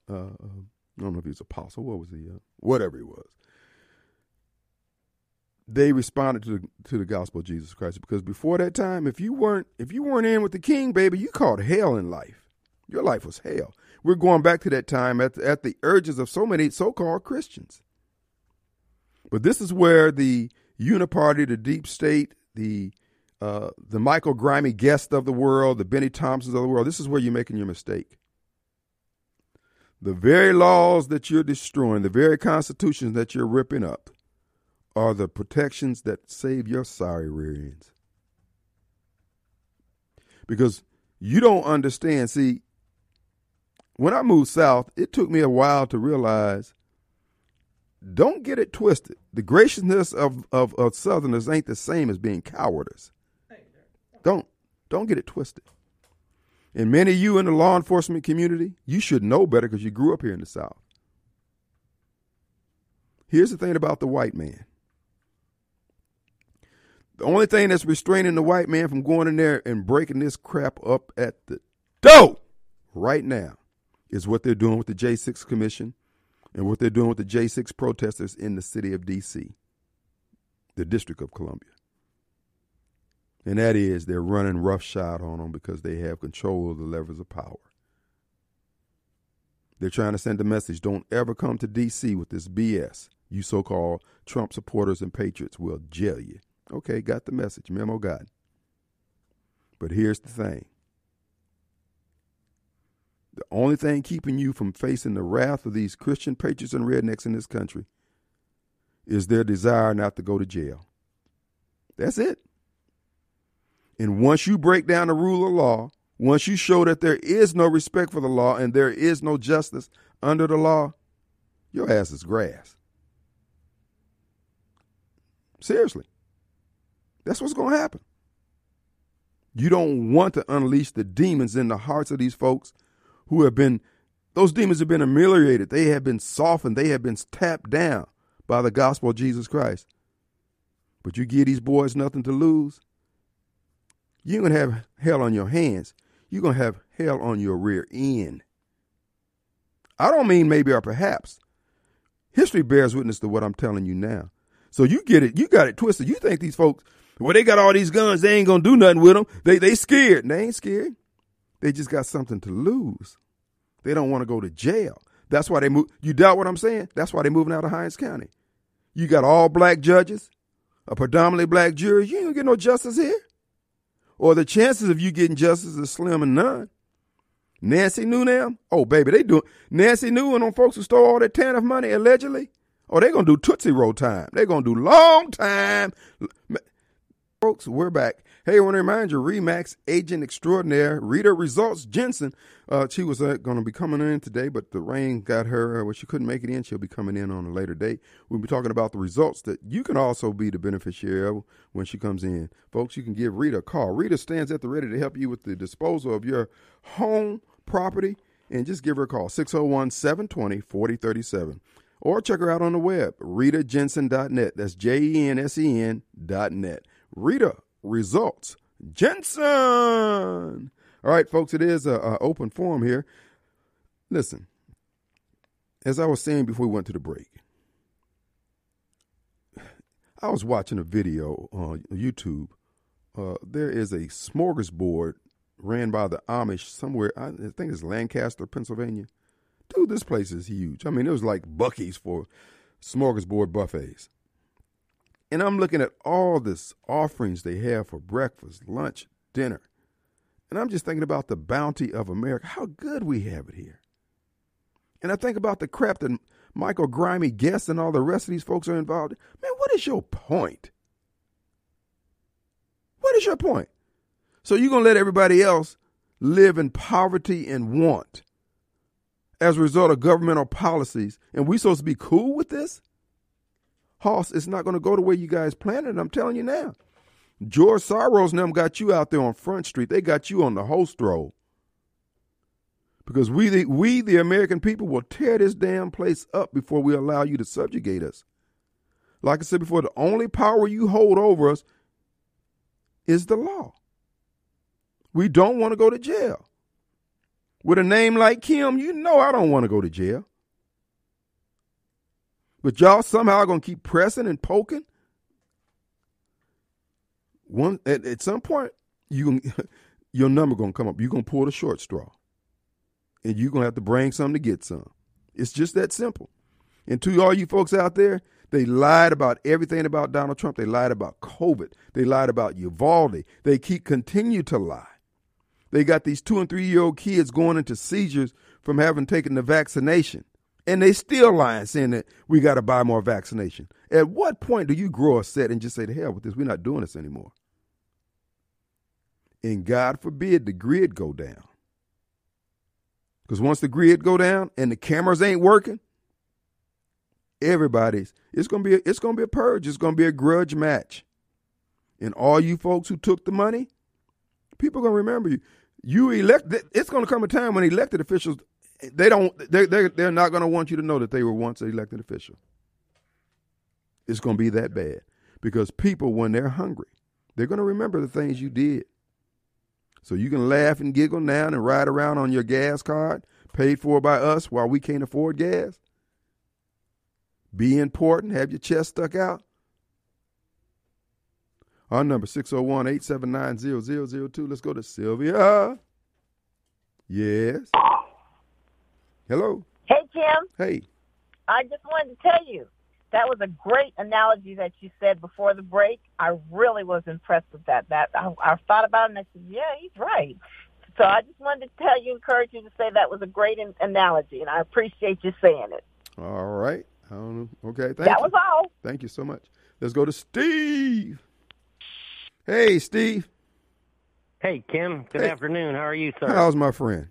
uh, I don't know if he was apostle, what was he? Uh, whatever he was. They responded to the to the gospel of Jesus Christ because before that time, if you weren't if you weren't in with the King, baby, you called hell in life. Your life was hell. We're going back to that time at the, at the urges of so many so-called Christians. But this is where the uniparty, the deep state, the uh, the Michael Grimy guest of the world, the Bennie Thompsons of the world, this is where you're making your mistake. The very laws that you're destroying, the very constitutions that you're ripping up, are the protections that save your sorry rear ends. Because you don't understand. See, when I moved south, it took me a while to realize don't get it twisted. The graciousness of, of, of Southerners ain't the same as being cowardice. Don't don't get it twisted. And many of you in the law enforcement community, you should know better because you grew up here in the South. Here's the thing about the white man. The only thing that's restraining the white man from going in there and breaking this crap up at the door right now is what they're doing with the J6 Commission and what they're doing with the J6 protesters in the city of D.C. the District of Columbia. And that is they're running roughshod on them because they have control of the levers of power. They're trying to send a message don't ever come to D.C. with this BS. You so called Trump supporters and patriots will jail you. Okay, got the message. Memo God. But here's the thing the only thing keeping you from facing the wrath of these Christian patriots and rednecks in this country is their desire not to go to jail. That's it. And once you break down the rule of law, once you show that there is no respect for the law and there is no justice under the law, your ass is grass. Seriously. That's what's going to happen. You don't want to unleash the demons in the hearts of these folks who have been, those demons have been ameliorated. They have been softened. They have been tapped down by the gospel of Jesus Christ. But you give these boys nothing to lose, you're going to have hell on your hands. You're going to have hell on your rear end. I don't mean maybe or perhaps. History bears witness to what I'm telling you now. So you get it, you got it twisted. You think these folks, well, they got all these guns, they ain't gonna do nothing with them. They they scared. They ain't scared. They just got something to lose. They don't want to go to jail. That's why they move. You doubt what I'm saying? That's why they're moving out of Hinds County. You got all black judges, a predominantly black jury. You ain't get no justice here. Or the chances of you getting justice is slim and none. Nancy New them. Oh, baby, they doing Nancy and them folks who stole all that TANF money allegedly. Oh, they gonna do Tootsie Roll time. they gonna do long time. Folks, we're back. Hey, I want to remind you, Remax agent extraordinaire Rita Results Jensen. Uh, she was uh, going to be coming in today, but the rain got her. Uh, well, she couldn't make it in. She'll be coming in on a later date. We'll be talking about the results that you can also be the beneficiary of when she comes in. Folks, you can give Rita a call. Rita stands at the ready to help you with the disposal of your home property, and just give her a call 601 720 4037 or check her out on the web, ritajensen.net. That's J E N S E N.net. Rita results. Jensen. All right, folks, it is a, a open forum here. Listen, as I was saying before we went to the break, I was watching a video on YouTube. Uh, there is a smorgasbord ran by the Amish somewhere. I think it's Lancaster, Pennsylvania. Dude, this place is huge. I mean, it was like Buc-ee's for smorgasbord buffets. And I'm looking at all this offerings they have for breakfast, lunch, dinner. And I'm just thinking about the bounty of America, how good we have it here. And I think about the crap that Michael Grimy Guest and all the rest of these folks are involved in. Man, what is your point? What is your point? So you're going to let everybody else live in poverty and want as a result of governmental policies, and we supposed to be cool with this? Hoss, it's not going to go the way you guys planned it. I'm telling you now. George Soros and them got you out there on Front Street. They got you on the host roll. Because we the, we, the American people, will tear this damn place up before we allow you to subjugate us. Like I said before, the only power you hold over us is the law. We don't want to go to jail. With a name like Kim, you know I don't want to go to jail. But y'all somehow gonna keep pressing and poking. One at, at some point, you [laughs] your number gonna come up. You're gonna pull the short straw, and you're gonna have to bring something to get some. It's just that simple. And to all you folks out there, they lied about everything about Donald Trump. They lied about COVID. They lied about Uvalde. They keep continue to lie. They got these two and three year old kids going into seizures from having taken the vaccination. And they still lying, saying that we got to buy more vaccination. At what point do you grow a set and just say, to hell with this, we're not doing this anymore? And God forbid the grid go down. Because once the grid go down and the cameras ain't working, everybody's it's gonna be a, it's gonna be a purge. It's gonna be a grudge match. And all you folks who took the money, people are gonna remember you. You elect. It's gonna come a time when elected officials they don't they they they're not going to want you to know that they were once an elected official. It's going to be that bad because people when they're hungry, they're going to remember the things you did. So you can laugh and giggle now and ride around on your gas card paid for by us while we can't afford gas. Be important, have your chest stuck out. Our number 601-879-0002. Let's go to Sylvia. Yes. Hello. Hey, Kim. Hey. I just wanted to tell you that was a great analogy that you said before the break. I really was impressed with that. That I, I thought about it and I said, yeah, he's right. So I just wanted to tell you, encourage you to say that was a great in- analogy, and I appreciate you saying it. All right. I don't know. Okay. Thank that you. was all. Thank you so much. Let's go to Steve. Hey, Steve. Hey, Kim. Good Hey. afternoon. How are you, sir? How's my friend?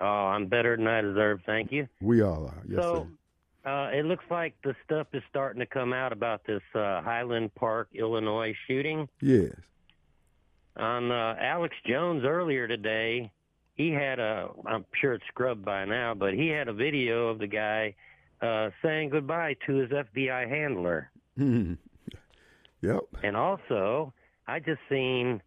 Oh, I'm better than I deserve. Thank you. We all are. Yes, so, sir. uh, it looks like the stuff is starting to come out about this uh, Highland Park, Illinois shooting. Yes. On uh, Alex Jones earlier today, he had a, I'm sure it's scrubbed by now, but he had a video of the guy uh, saying goodbye to his FBI handler. yep. And also, I just seen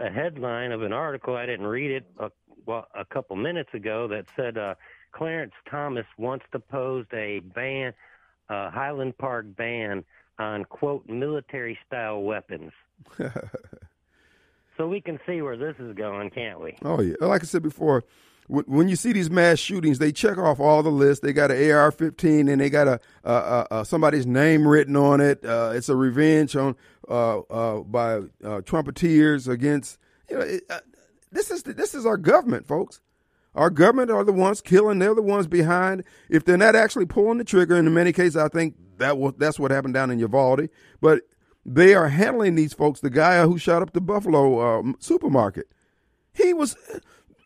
a headline of an article. I didn't read it a, a couple minutes ago that said uh, Clarence Thomas once to pose a ban, uh, Highland Park ban on quote military style weapons. [laughs] so we can see where this is going, can't we? Oh yeah, like I said before, when, you see these mass shootings, they check off all the lists. They got an AR-15 and they got a, uh, uh, uh, somebody's name written on it. Uh, it's a revenge on uh, uh, by uh, Trumpeteers against. You know, it, uh, this is this is our government, folks. Our government are the ones killing. They're the ones behind. If they're not actually pulling the trigger, and in many cases, I think that was that's what happened down in Uvalde. But they are handling these folks. The guy who shot up the Buffalo uh, supermarket, he was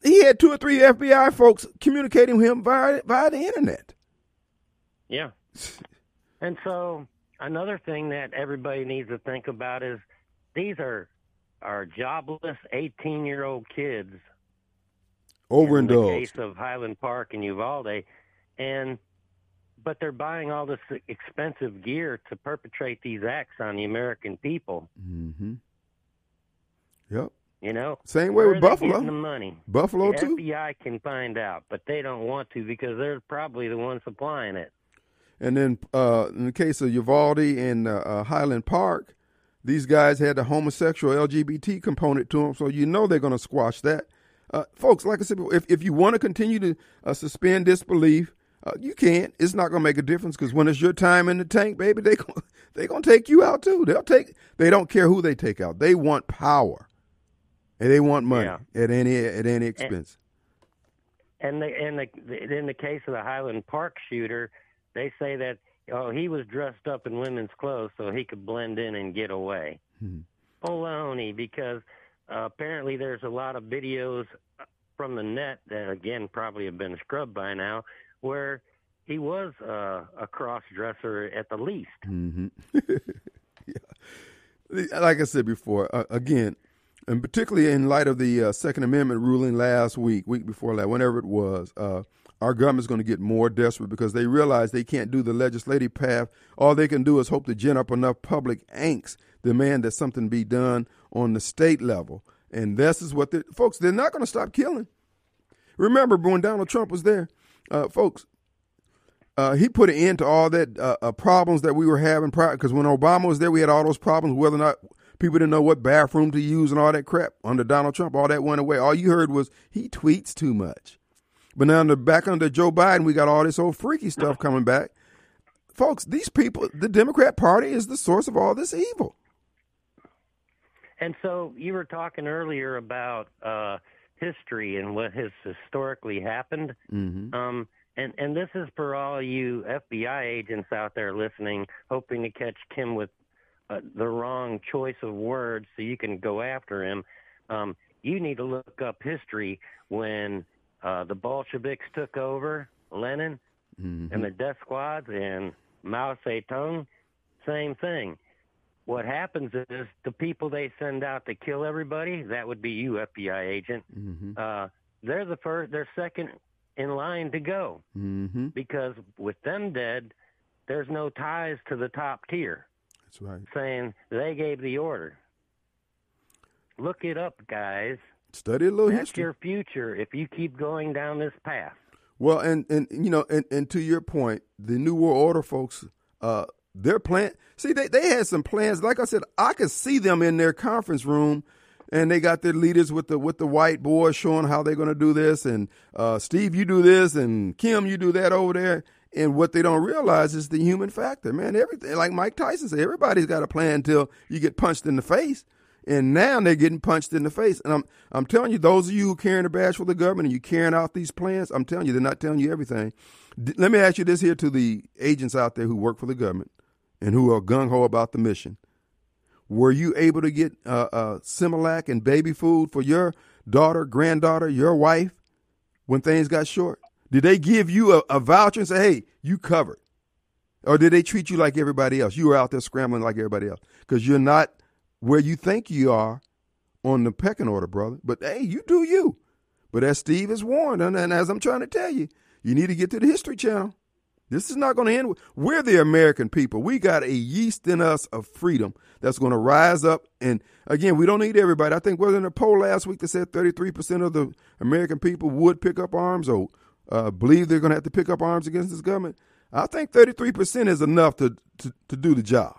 he had two or three FBI folks communicating with him via via the internet. Yeah. And so another thing that everybody needs to think about is these are are jobless 18 year old kids over in the case of Highland Park and Uvalde, and but they're buying all this expensive gear to perpetrate these acts on the American people. Mm-hmm. Yep. You know, Same way with Buffalo. the money. Buffalo the too. FBI can find out, but they don't want to because they're probably the ones supplying it. And then uh, in the case of Uvalde and uh, uh, Highland Park, these guys had the homosexual LGBT component to them, so you know they're going to squash that. Uh, folks, like I said, if, if you want to continue to uh, suspend disbelief, uh, you can't. It's not going to make a difference because when it's your time in the tank, baby, they gon- [laughs] they going to take you out too. They'll take. They don't care who they take out. They want power, and they want money Yeah. at any at any expense. And the, in the in the case of the Highland Park shooter, they say that oh he was dressed up in women's clothes so he could blend in and get away. Hmm. Baloney, because uh, apparently there's a lot of videos from the net that again probably have been scrubbed by now, where he was uh, a cross dresser at the least. hmm [laughs] yeah. Like I said before, uh, again, and particularly in light of the uh, Second Amendment ruling last week, week before that, whenever it was, uh, our government's going to get more desperate because they realize they can't do the legislative path. All they can do is hope to gin up enough public angst, demand that something be done on the state level. And this is what, the folks, they're not going to stop killing. Remember when Donald Trump was there, uh, folks, uh, he put an end to all that uh, uh, problems that we were having because when Obama was there, we had all those problems, whether or not people didn't know what bathroom to use and all that crap. Under Donald Trump, all that went away. All you heard was he tweets too much. But now under, back under Joe Biden, we got all this old freaky stuff coming back. Folks, these people, the Democrat Party is the source of all this evil. And so you were talking earlier about uh, history and what has historically happened. Mm-hmm. Um, and and this is for all you FBI agents out there listening, hoping to catch Kim with uh, the wrong choice of words so you can go after him. Um, you need to look up history when uh, the Bolsheviks took over, Lenin Mm-hmm. and the death squads and Mao Zedong, same thing. What happens is the people they send out to kill everybody, that would be you, FBI agent, Mm-hmm. uh, they're the first, they're second in line to go Mm-hmm. because with them dead, there's no ties to the top tier That's right. saying they gave the order. Look it up, guys. Study a little That's history. your future if you keep going down this path. Well, and and you know, and, and to your point, the New World Order folks, uh, their plan. See, they, they had some plans. Like I said, I could see them in their conference room, and they got their leaders with the with the whiteboard showing how they're going to do this. And uh, Steve, you do this, and Kim, you do that over there. And what they don't realize is the human factor, man. Everything, like Mike Tyson said, everybody's got a plan until you get punched in the face. And now they're getting punched in the face. And I'm I'm telling you, those of you who carrying a badge for the government and you carrying out these plans, I'm telling you, they're not telling you everything. D- let me ask you this here to the agents out there who work for the government and who are gung ho about the mission. Were you able to get uh, uh, Similac and baby food for your daughter, granddaughter, your wife when things got short? Did they give you a, a voucher and say, hey, you covered? Or did they treat you like everybody else? You were out there scrambling like everybody else because you're not where you think you are on the pecking order, brother. But hey, you do you. But as Steve has warned, and, and as I'm trying to tell you, you need to get to the History Channel. This is not going to end. With, we're the American people. We got a yeast in us of freedom that's going to rise up. And again, we don't need everybody. I think was in a poll last week that said 33% of the American people would pick up arms or uh, believe they're going to have to pick up arms against this government. I think 33% is enough to, to, to do the job.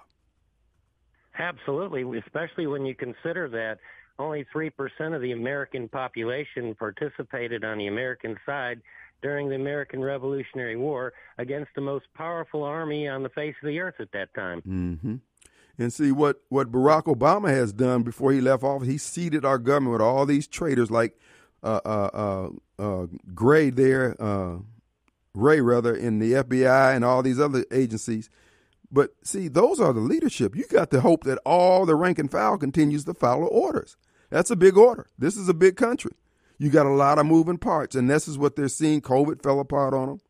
Absolutely, especially when you consider that only 3% of the American population participated on the American side during the American Revolutionary War against the most powerful army on the face of the earth at that time. Mm-hmm. And see what, what Barack Obama has done before he left office, he seeded our government with all these traitors like uh, uh, uh, uh Gray there, uh, Wray rather, in the FBI and all these other agencies but see, those are the leadership. You got to hope that all the rank and file continues to follow orders. That's a big order. This is a big country. You got a lot of moving parts, and this is what they're seeing. COVID fell apart on them.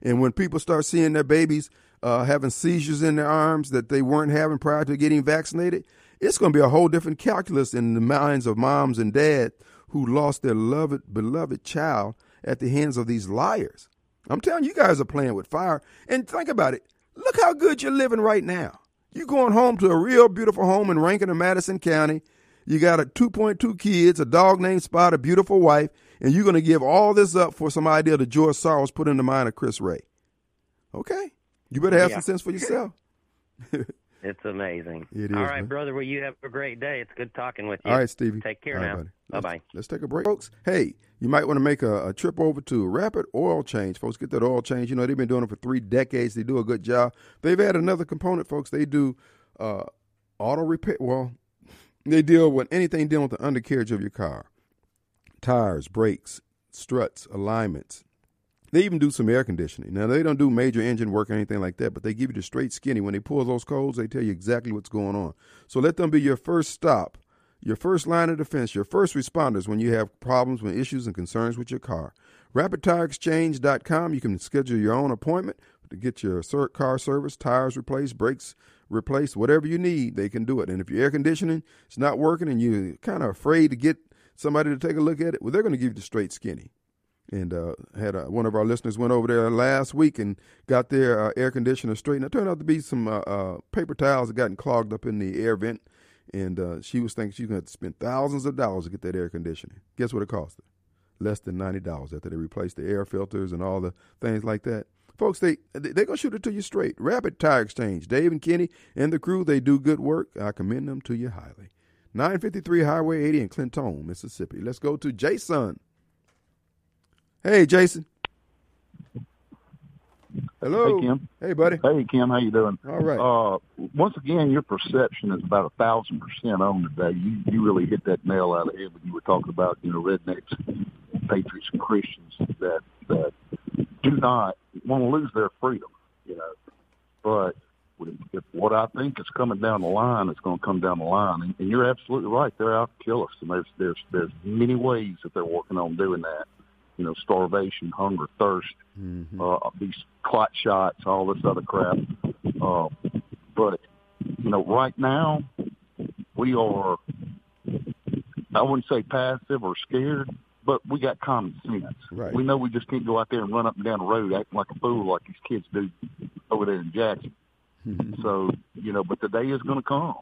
And when people start seeing their babies uh, having seizures in their arms that they weren't having prior to getting vaccinated, it's going to be a whole different calculus in the minds of moms and dads who lost their loved, beloved child at the hands of these liars. I'm telling you, you guys are playing with fire. And think about it Look how good you're living right now. You're going home to a real beautiful home in Rankin and Madison County. You got a 2.2 kids, a dog named Spot, a beautiful wife, and you're going to give all this up for some idea that George Soros put in the mind of Chris Wray. Okay. You better have yeah. some sense for yourself. [laughs] it's amazing. It is. All right, man. brother. Well, you have a great day. It's good talking with you. All right, Stevie. Take care now. Bye bye. Let's take a break, folks. Hey, you might want to make a, a, trip over to Rapid Oil Change, folks. Get that oil change. You know they've been doing it for three decades. They do a good job. They've added another component, folks. They do uh, auto repair. Well, [laughs] they deal with anything dealing with the undercarriage of your car, tires, brakes, struts, alignments. They even do some air conditioning. Now they don't do major engine work or anything like that, but they give you the straight skinny. When they pull those codes, they tell you exactly what's going on. So let them be your first stop your first line of defense, your first responders when you have problems, when issues and concerns with your car. RapidTireExchange.com. You can schedule your own appointment to get your car service, tires replaced, brakes replaced, whatever you need. They can do it. And if your air conditioning is not working and you're kind of afraid to get somebody to take a look at it, well, they're going to give you the straight skinny. And uh, had a, one of our listeners went over there last week and got their uh, air conditioner straightened. It turned out to be some uh, uh paper towels that gotten clogged up in the air vent and uh, she was thinking she's going to to spend thousands of dollars to get that air conditioning. Guess what it cost her? Less than ninety dollars after they replaced the air filters and all the things like that. Folks, they they're gonna shoot it to you straight. Rapid Tire Exchange, Dave and Kenny and the crew, they do good work. I commend them to you highly. 953 Highway 80 in Clinton, Mississippi. Let's go to Jason. Hey, Jason. Hello. Hey, Kim. Hey, buddy. Hey, Kim. How you doing? All right. Uh, once again, your perception is about a thousand percent on today. You you really hit that nail out of the head when you were talking about you know rednecks, patriots, and Christians that that do not want to lose their freedom. You know, but if what I think is coming down the line is going to come down the line, and, and you're absolutely right. They're out to kill us, and there's there's there's many ways that they're working on doing that you know, starvation, hunger, thirst, mm-hmm. uh, these clot shots, all this other crap. Uh, but, you know, right now we are, I wouldn't say passive or scared, but we got common sense. Right. We know we just can't go out there and run up and down the road acting like a fool like these kids do over there in Jackson. Mm-hmm. So, you know, but the day is going to come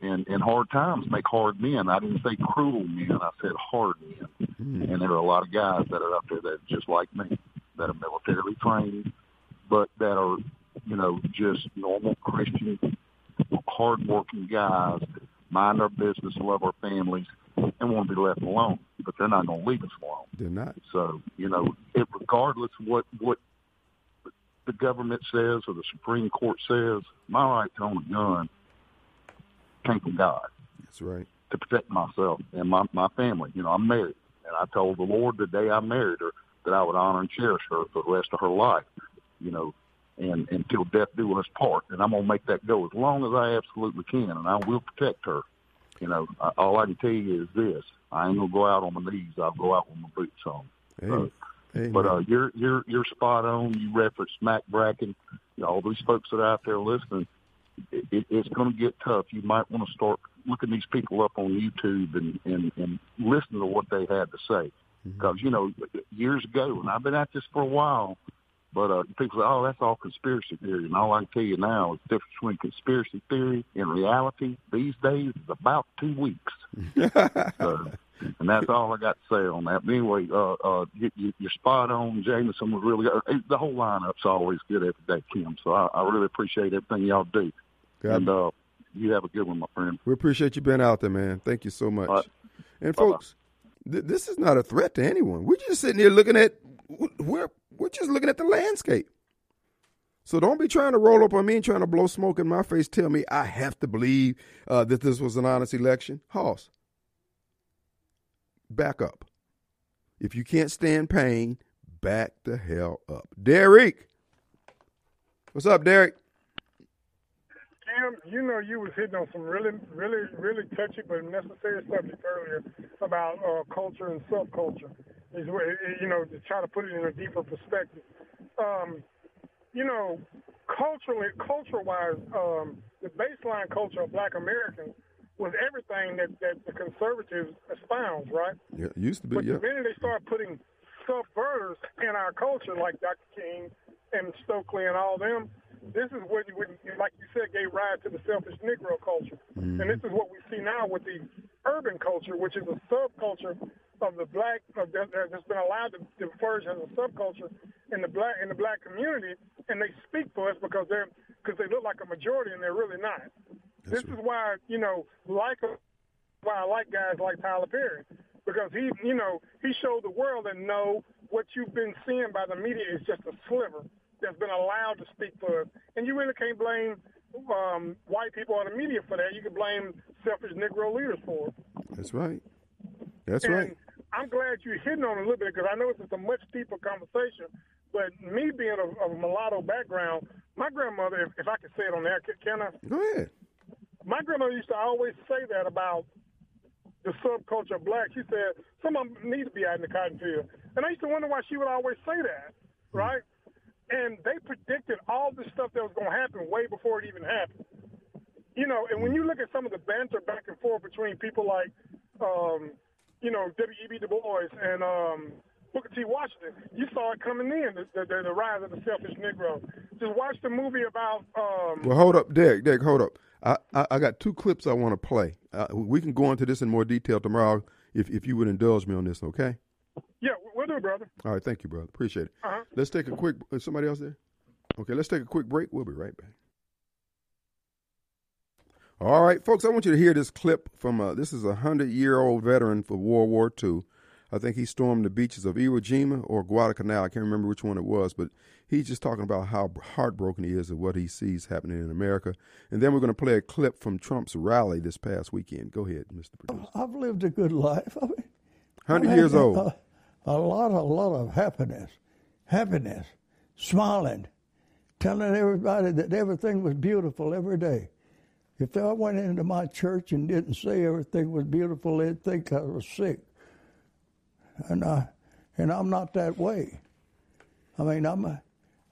and and hard times make hard men. I didn't say cruel men. I said hard men. Mm-hmm. And there are a lot of guys that are out there that are just like me, that are militarily trained, but that are you know, just normal Christian, hardworking guys, mind our business, love our families, and want to be left alone. But they're not going to leave us alone. They're not. So, you know, it, regardless what, what the government says or the Supreme Court says, my right to own a gun came from God. That's right. To protect myself and my, my family. You know, I'm married. And I told the Lord the day I married her that I would honor and cherish her for the rest of her life. You know, and until death do us part. And I'm gonna make that go as long as I absolutely can, and I will protect her. You know, all I can tell you is this: I ain't gonna go out on my knees. I'll go out with my boots on. So, but uh, you're you're you're spot on. You referenced Matt Bracken. You know, all these folks that are out there listening, it, it, it's going to get tough. You might want to start looking these people up on YouTube and and, and listen to what they had to say. Because mm-hmm. you know, years ago, and I've been at this for a while, but uh, people say, "Oh, that's all conspiracy theory." And all I can tell you now is the difference between conspiracy theory and reality these days is about two weeks. [laughs] so, and that's all I got to say on that. But anyway, uh, uh, you, you, you're spot on. Jameson was really uh, the whole lineup's always good every day, Kim. So I, I really appreciate everything y'all do. God. And uh, you have a good one, my friend. We appreciate you being out there, man. Thank you so much. Right. And Bye-bye. folks, th- this is not a threat to anyone. We're just sitting here looking at where we're just looking at the landscape. So don't be trying to roll up on me and trying to blow smoke in my face. Tell me I have to believe uh, that this was an honest election. Hoss, back up. If you can't stand pain, back the hell up. Derek, what's up, Derek? Cam, you know you was hitting on some really, really, really touchy but necessary subject earlier about uh, culture and subculture is you know to try to put it in a deeper perspective. Um, you know, culturally, culture-wise, um, the baseline culture of Black Americans was everything that, that the conservatives espouse, right? Yeah, used to be. But yeah. the minute they start putting subverters in our culture, like Dr. King and Stokely and all them, this is what you would, like you said, gave rise to the selfish Negro culture, mm-hmm. and this is what we see now with the urban culture, which is a subculture of the black uh, that, that's been allowed to, to flourish as a subculture in the black in the black community, and they speak for us because they're because they look like a majority and they're really not. That's this right. is why you know like why I like guys like Tyler Perry because he you know he showed the world and know what you've been seeing by the media is just a sliver that's been allowed to speak for us, and you really can't blame um, white people on the media for that. You can blame selfish Negro leaders for it. That's right. That's and right. I'm glad you're hitting on it a little bit because I know it's a much deeper conversation. But me being of, of a mulatto background, my grandmother, if, if I can say it on there, can, can I? Go ahead. My grandma used to always say that about the subculture of black. She said some of them need to be out in the cotton field, and I used to wonder why she would always say that, hmm. right? And they predicted all the stuff that was going to happen way before it even happened. You know, and when you look at some of the banter back and forth between people like um, you know, W.E.B. Du Bois and um, Booker T. Washington, you saw it coming in, the, the, the rise of the selfish Negro. Just watch the movie about. Um, well, hold up, Dick. Dick, hold up. I, I, I got two clips I want to play. Uh, we can go into this in more detail tomorrow if, if you would indulge me on this, okay? Yeah, we'll do it, brother. All right, thank you, brother. Appreciate it. Uh-huh. Let's take a quick. Is somebody else there? Okay, let's take a quick break. We'll be right back. All right, folks, I want you to hear this clip from uh, this is a hundred year old veteran for World War II. I think he stormed the beaches of Iwo Jima or Guadalcanal. I can't remember which one it was, but he's just talking about how heartbroken he is of what he sees happening in America. And then we're going to play a clip from Trump's rally this past weekend. Go ahead, Mr. Producer. I've lived a good life. I mean, hundred years old. A, a lot, a lot of happiness, happiness, smiling, telling everybody that everything was beautiful every day. If I went into my church and didn't say everything was beautiful, they'd think I was sick. And I, and I'm not that way. I mean, I'm, a,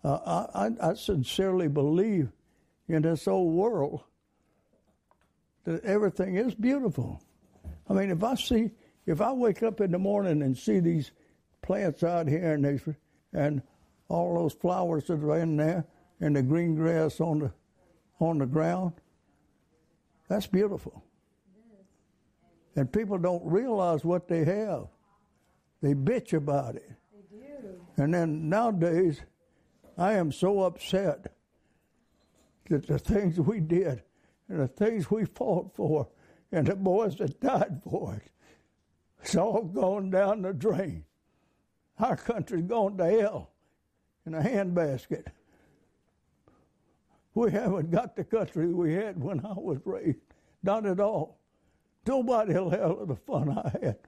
uh, I, I sincerely believe in this old world that everything is beautiful. I mean, if I see, if I wake up in the morning and see these plants out here and they, and all those flowers that are in there and the green grass on the on the ground, that's beautiful. And people don't realize what they have. They bitch about it. They do. And then nowadays, I am so upset that the things we did and the things we fought for and the boys that died for it, it's all gone down the drain. Our country's gone to hell in a handbasket. We haven't got the country we had when I was raised. Not at all. Nobody will have the fun I had.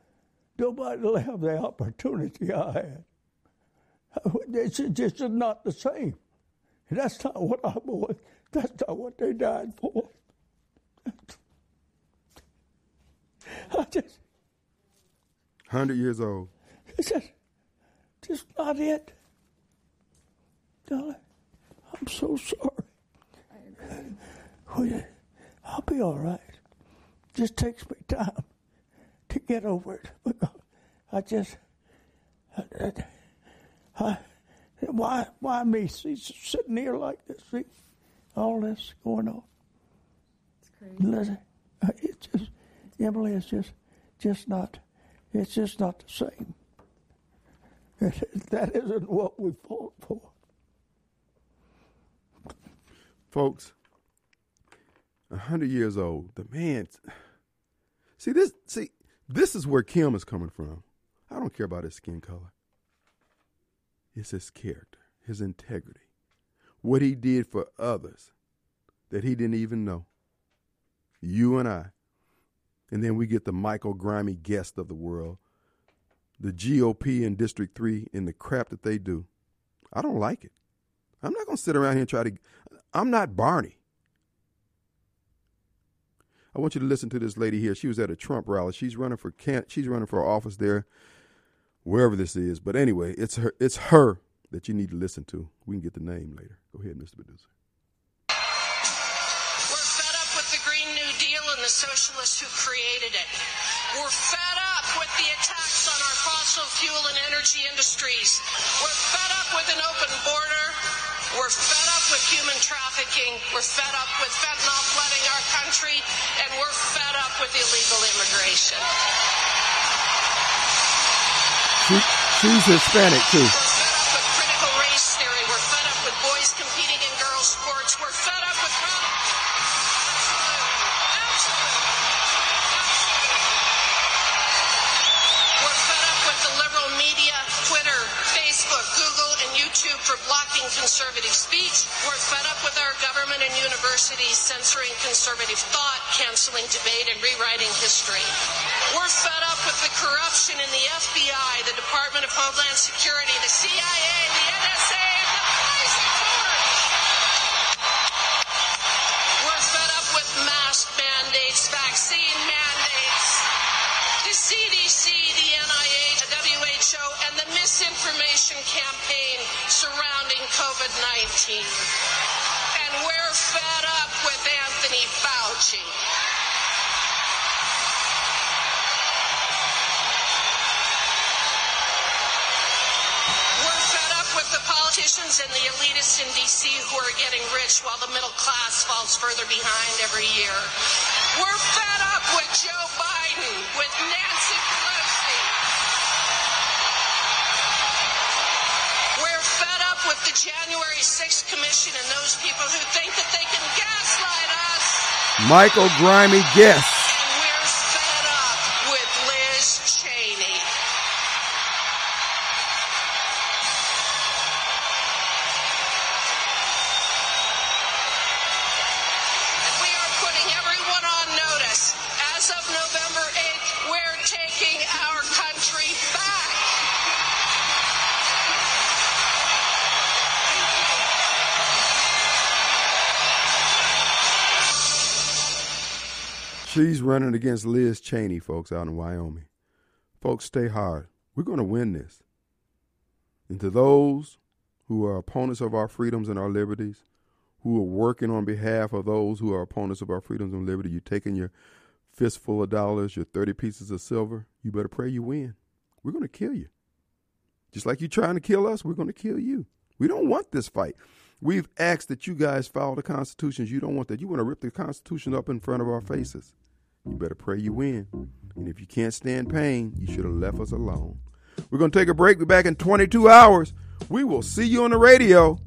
Nobody will have the opportunity I had. It's just not the same. That's not what I boys, that's not what they died for. I just. 100 years old. It's just, just not it. Darling, I'm so sorry. I'll be all right. Just takes me time to get over it because I just, I, I, why, why me? See, sitting here like this, see, all this going on. It's crazy. Listen, uh, it's just, Emily, it's just, just not, it's just not the same. [laughs] That isn't what we fought for. Folks, a hundred years old, the man. [sighs] See this. See this is where Kim is coming from. I don't care about his skin color. It's his character, his integrity, what he did for others that he didn't even know. You and I. And then we get the Michael Grimy Guest of the world, the GOP in District 3 and the crap that they do. I don't like it. I'm not going to sit around here and try to. I'm not Barney. I want you to listen to this lady here. She was at a Trump rally. She's running for can she's running for office there, wherever this is. But anyway, it's her it's her that you need to listen to. We can get the name later. Go ahead, Mr. Producer. We're fed up with the Green New Deal and the socialists who created it. We're fed up with the attacks on our fossil fuel and energy industries. We're fed up with an open border. We're fed up with human trafficking. We're fed up with fentanyl flooding our country. And we're fed up with illegal immigration. She, she's Hispanic too. Critical race theory. We're fed up with boys competing in girls' sports. We're fed up with. We're fed up with the liberal media, Twitter, Facebook, Google, and YouTube for blocking conservative speech. We're fed up with our government and universities censoring conservative thought, canceling debate, and rewriting history. We're fed up with the corruption in the FBI, the Department of Homeland Security, the CIA, the NSA, and the police force. We're fed up with mask mandates, vaccine mandates, the CDC, the NIH, the WHO, and the misinformation campaign surrounding COVID 19. And we're fed up with Anthony Fauci. Politicians and the elitists in D.C. who are getting rich while the middle class falls further behind every year. We're fed up with Joe Biden, with Nancy Pelosi. We're fed up with the January 6th Commission and those people who think that they can gaslight us. Michael Grimy Guest. Running against Liz Cheney, folks, out in Wyoming. Folks, stay hard. We're going to win this. And to those who are opponents of our freedoms and our liberties, who are working on behalf of those who are opponents of our freedoms and liberty, you're taking your fistful of dollars, your 30 pieces of silver, you better pray you win. We're going to kill you. Just like you're trying to kill us, we're going to kill you. We don't want this fight. We've asked that you guys follow the constitutions. You don't want that. You want to rip the Constitution up in front of our faces. You better pray you win. And if you can't stand pain, you should have left us alone. We're going to take a break. We're back in 22 hours. We will see you on the radio.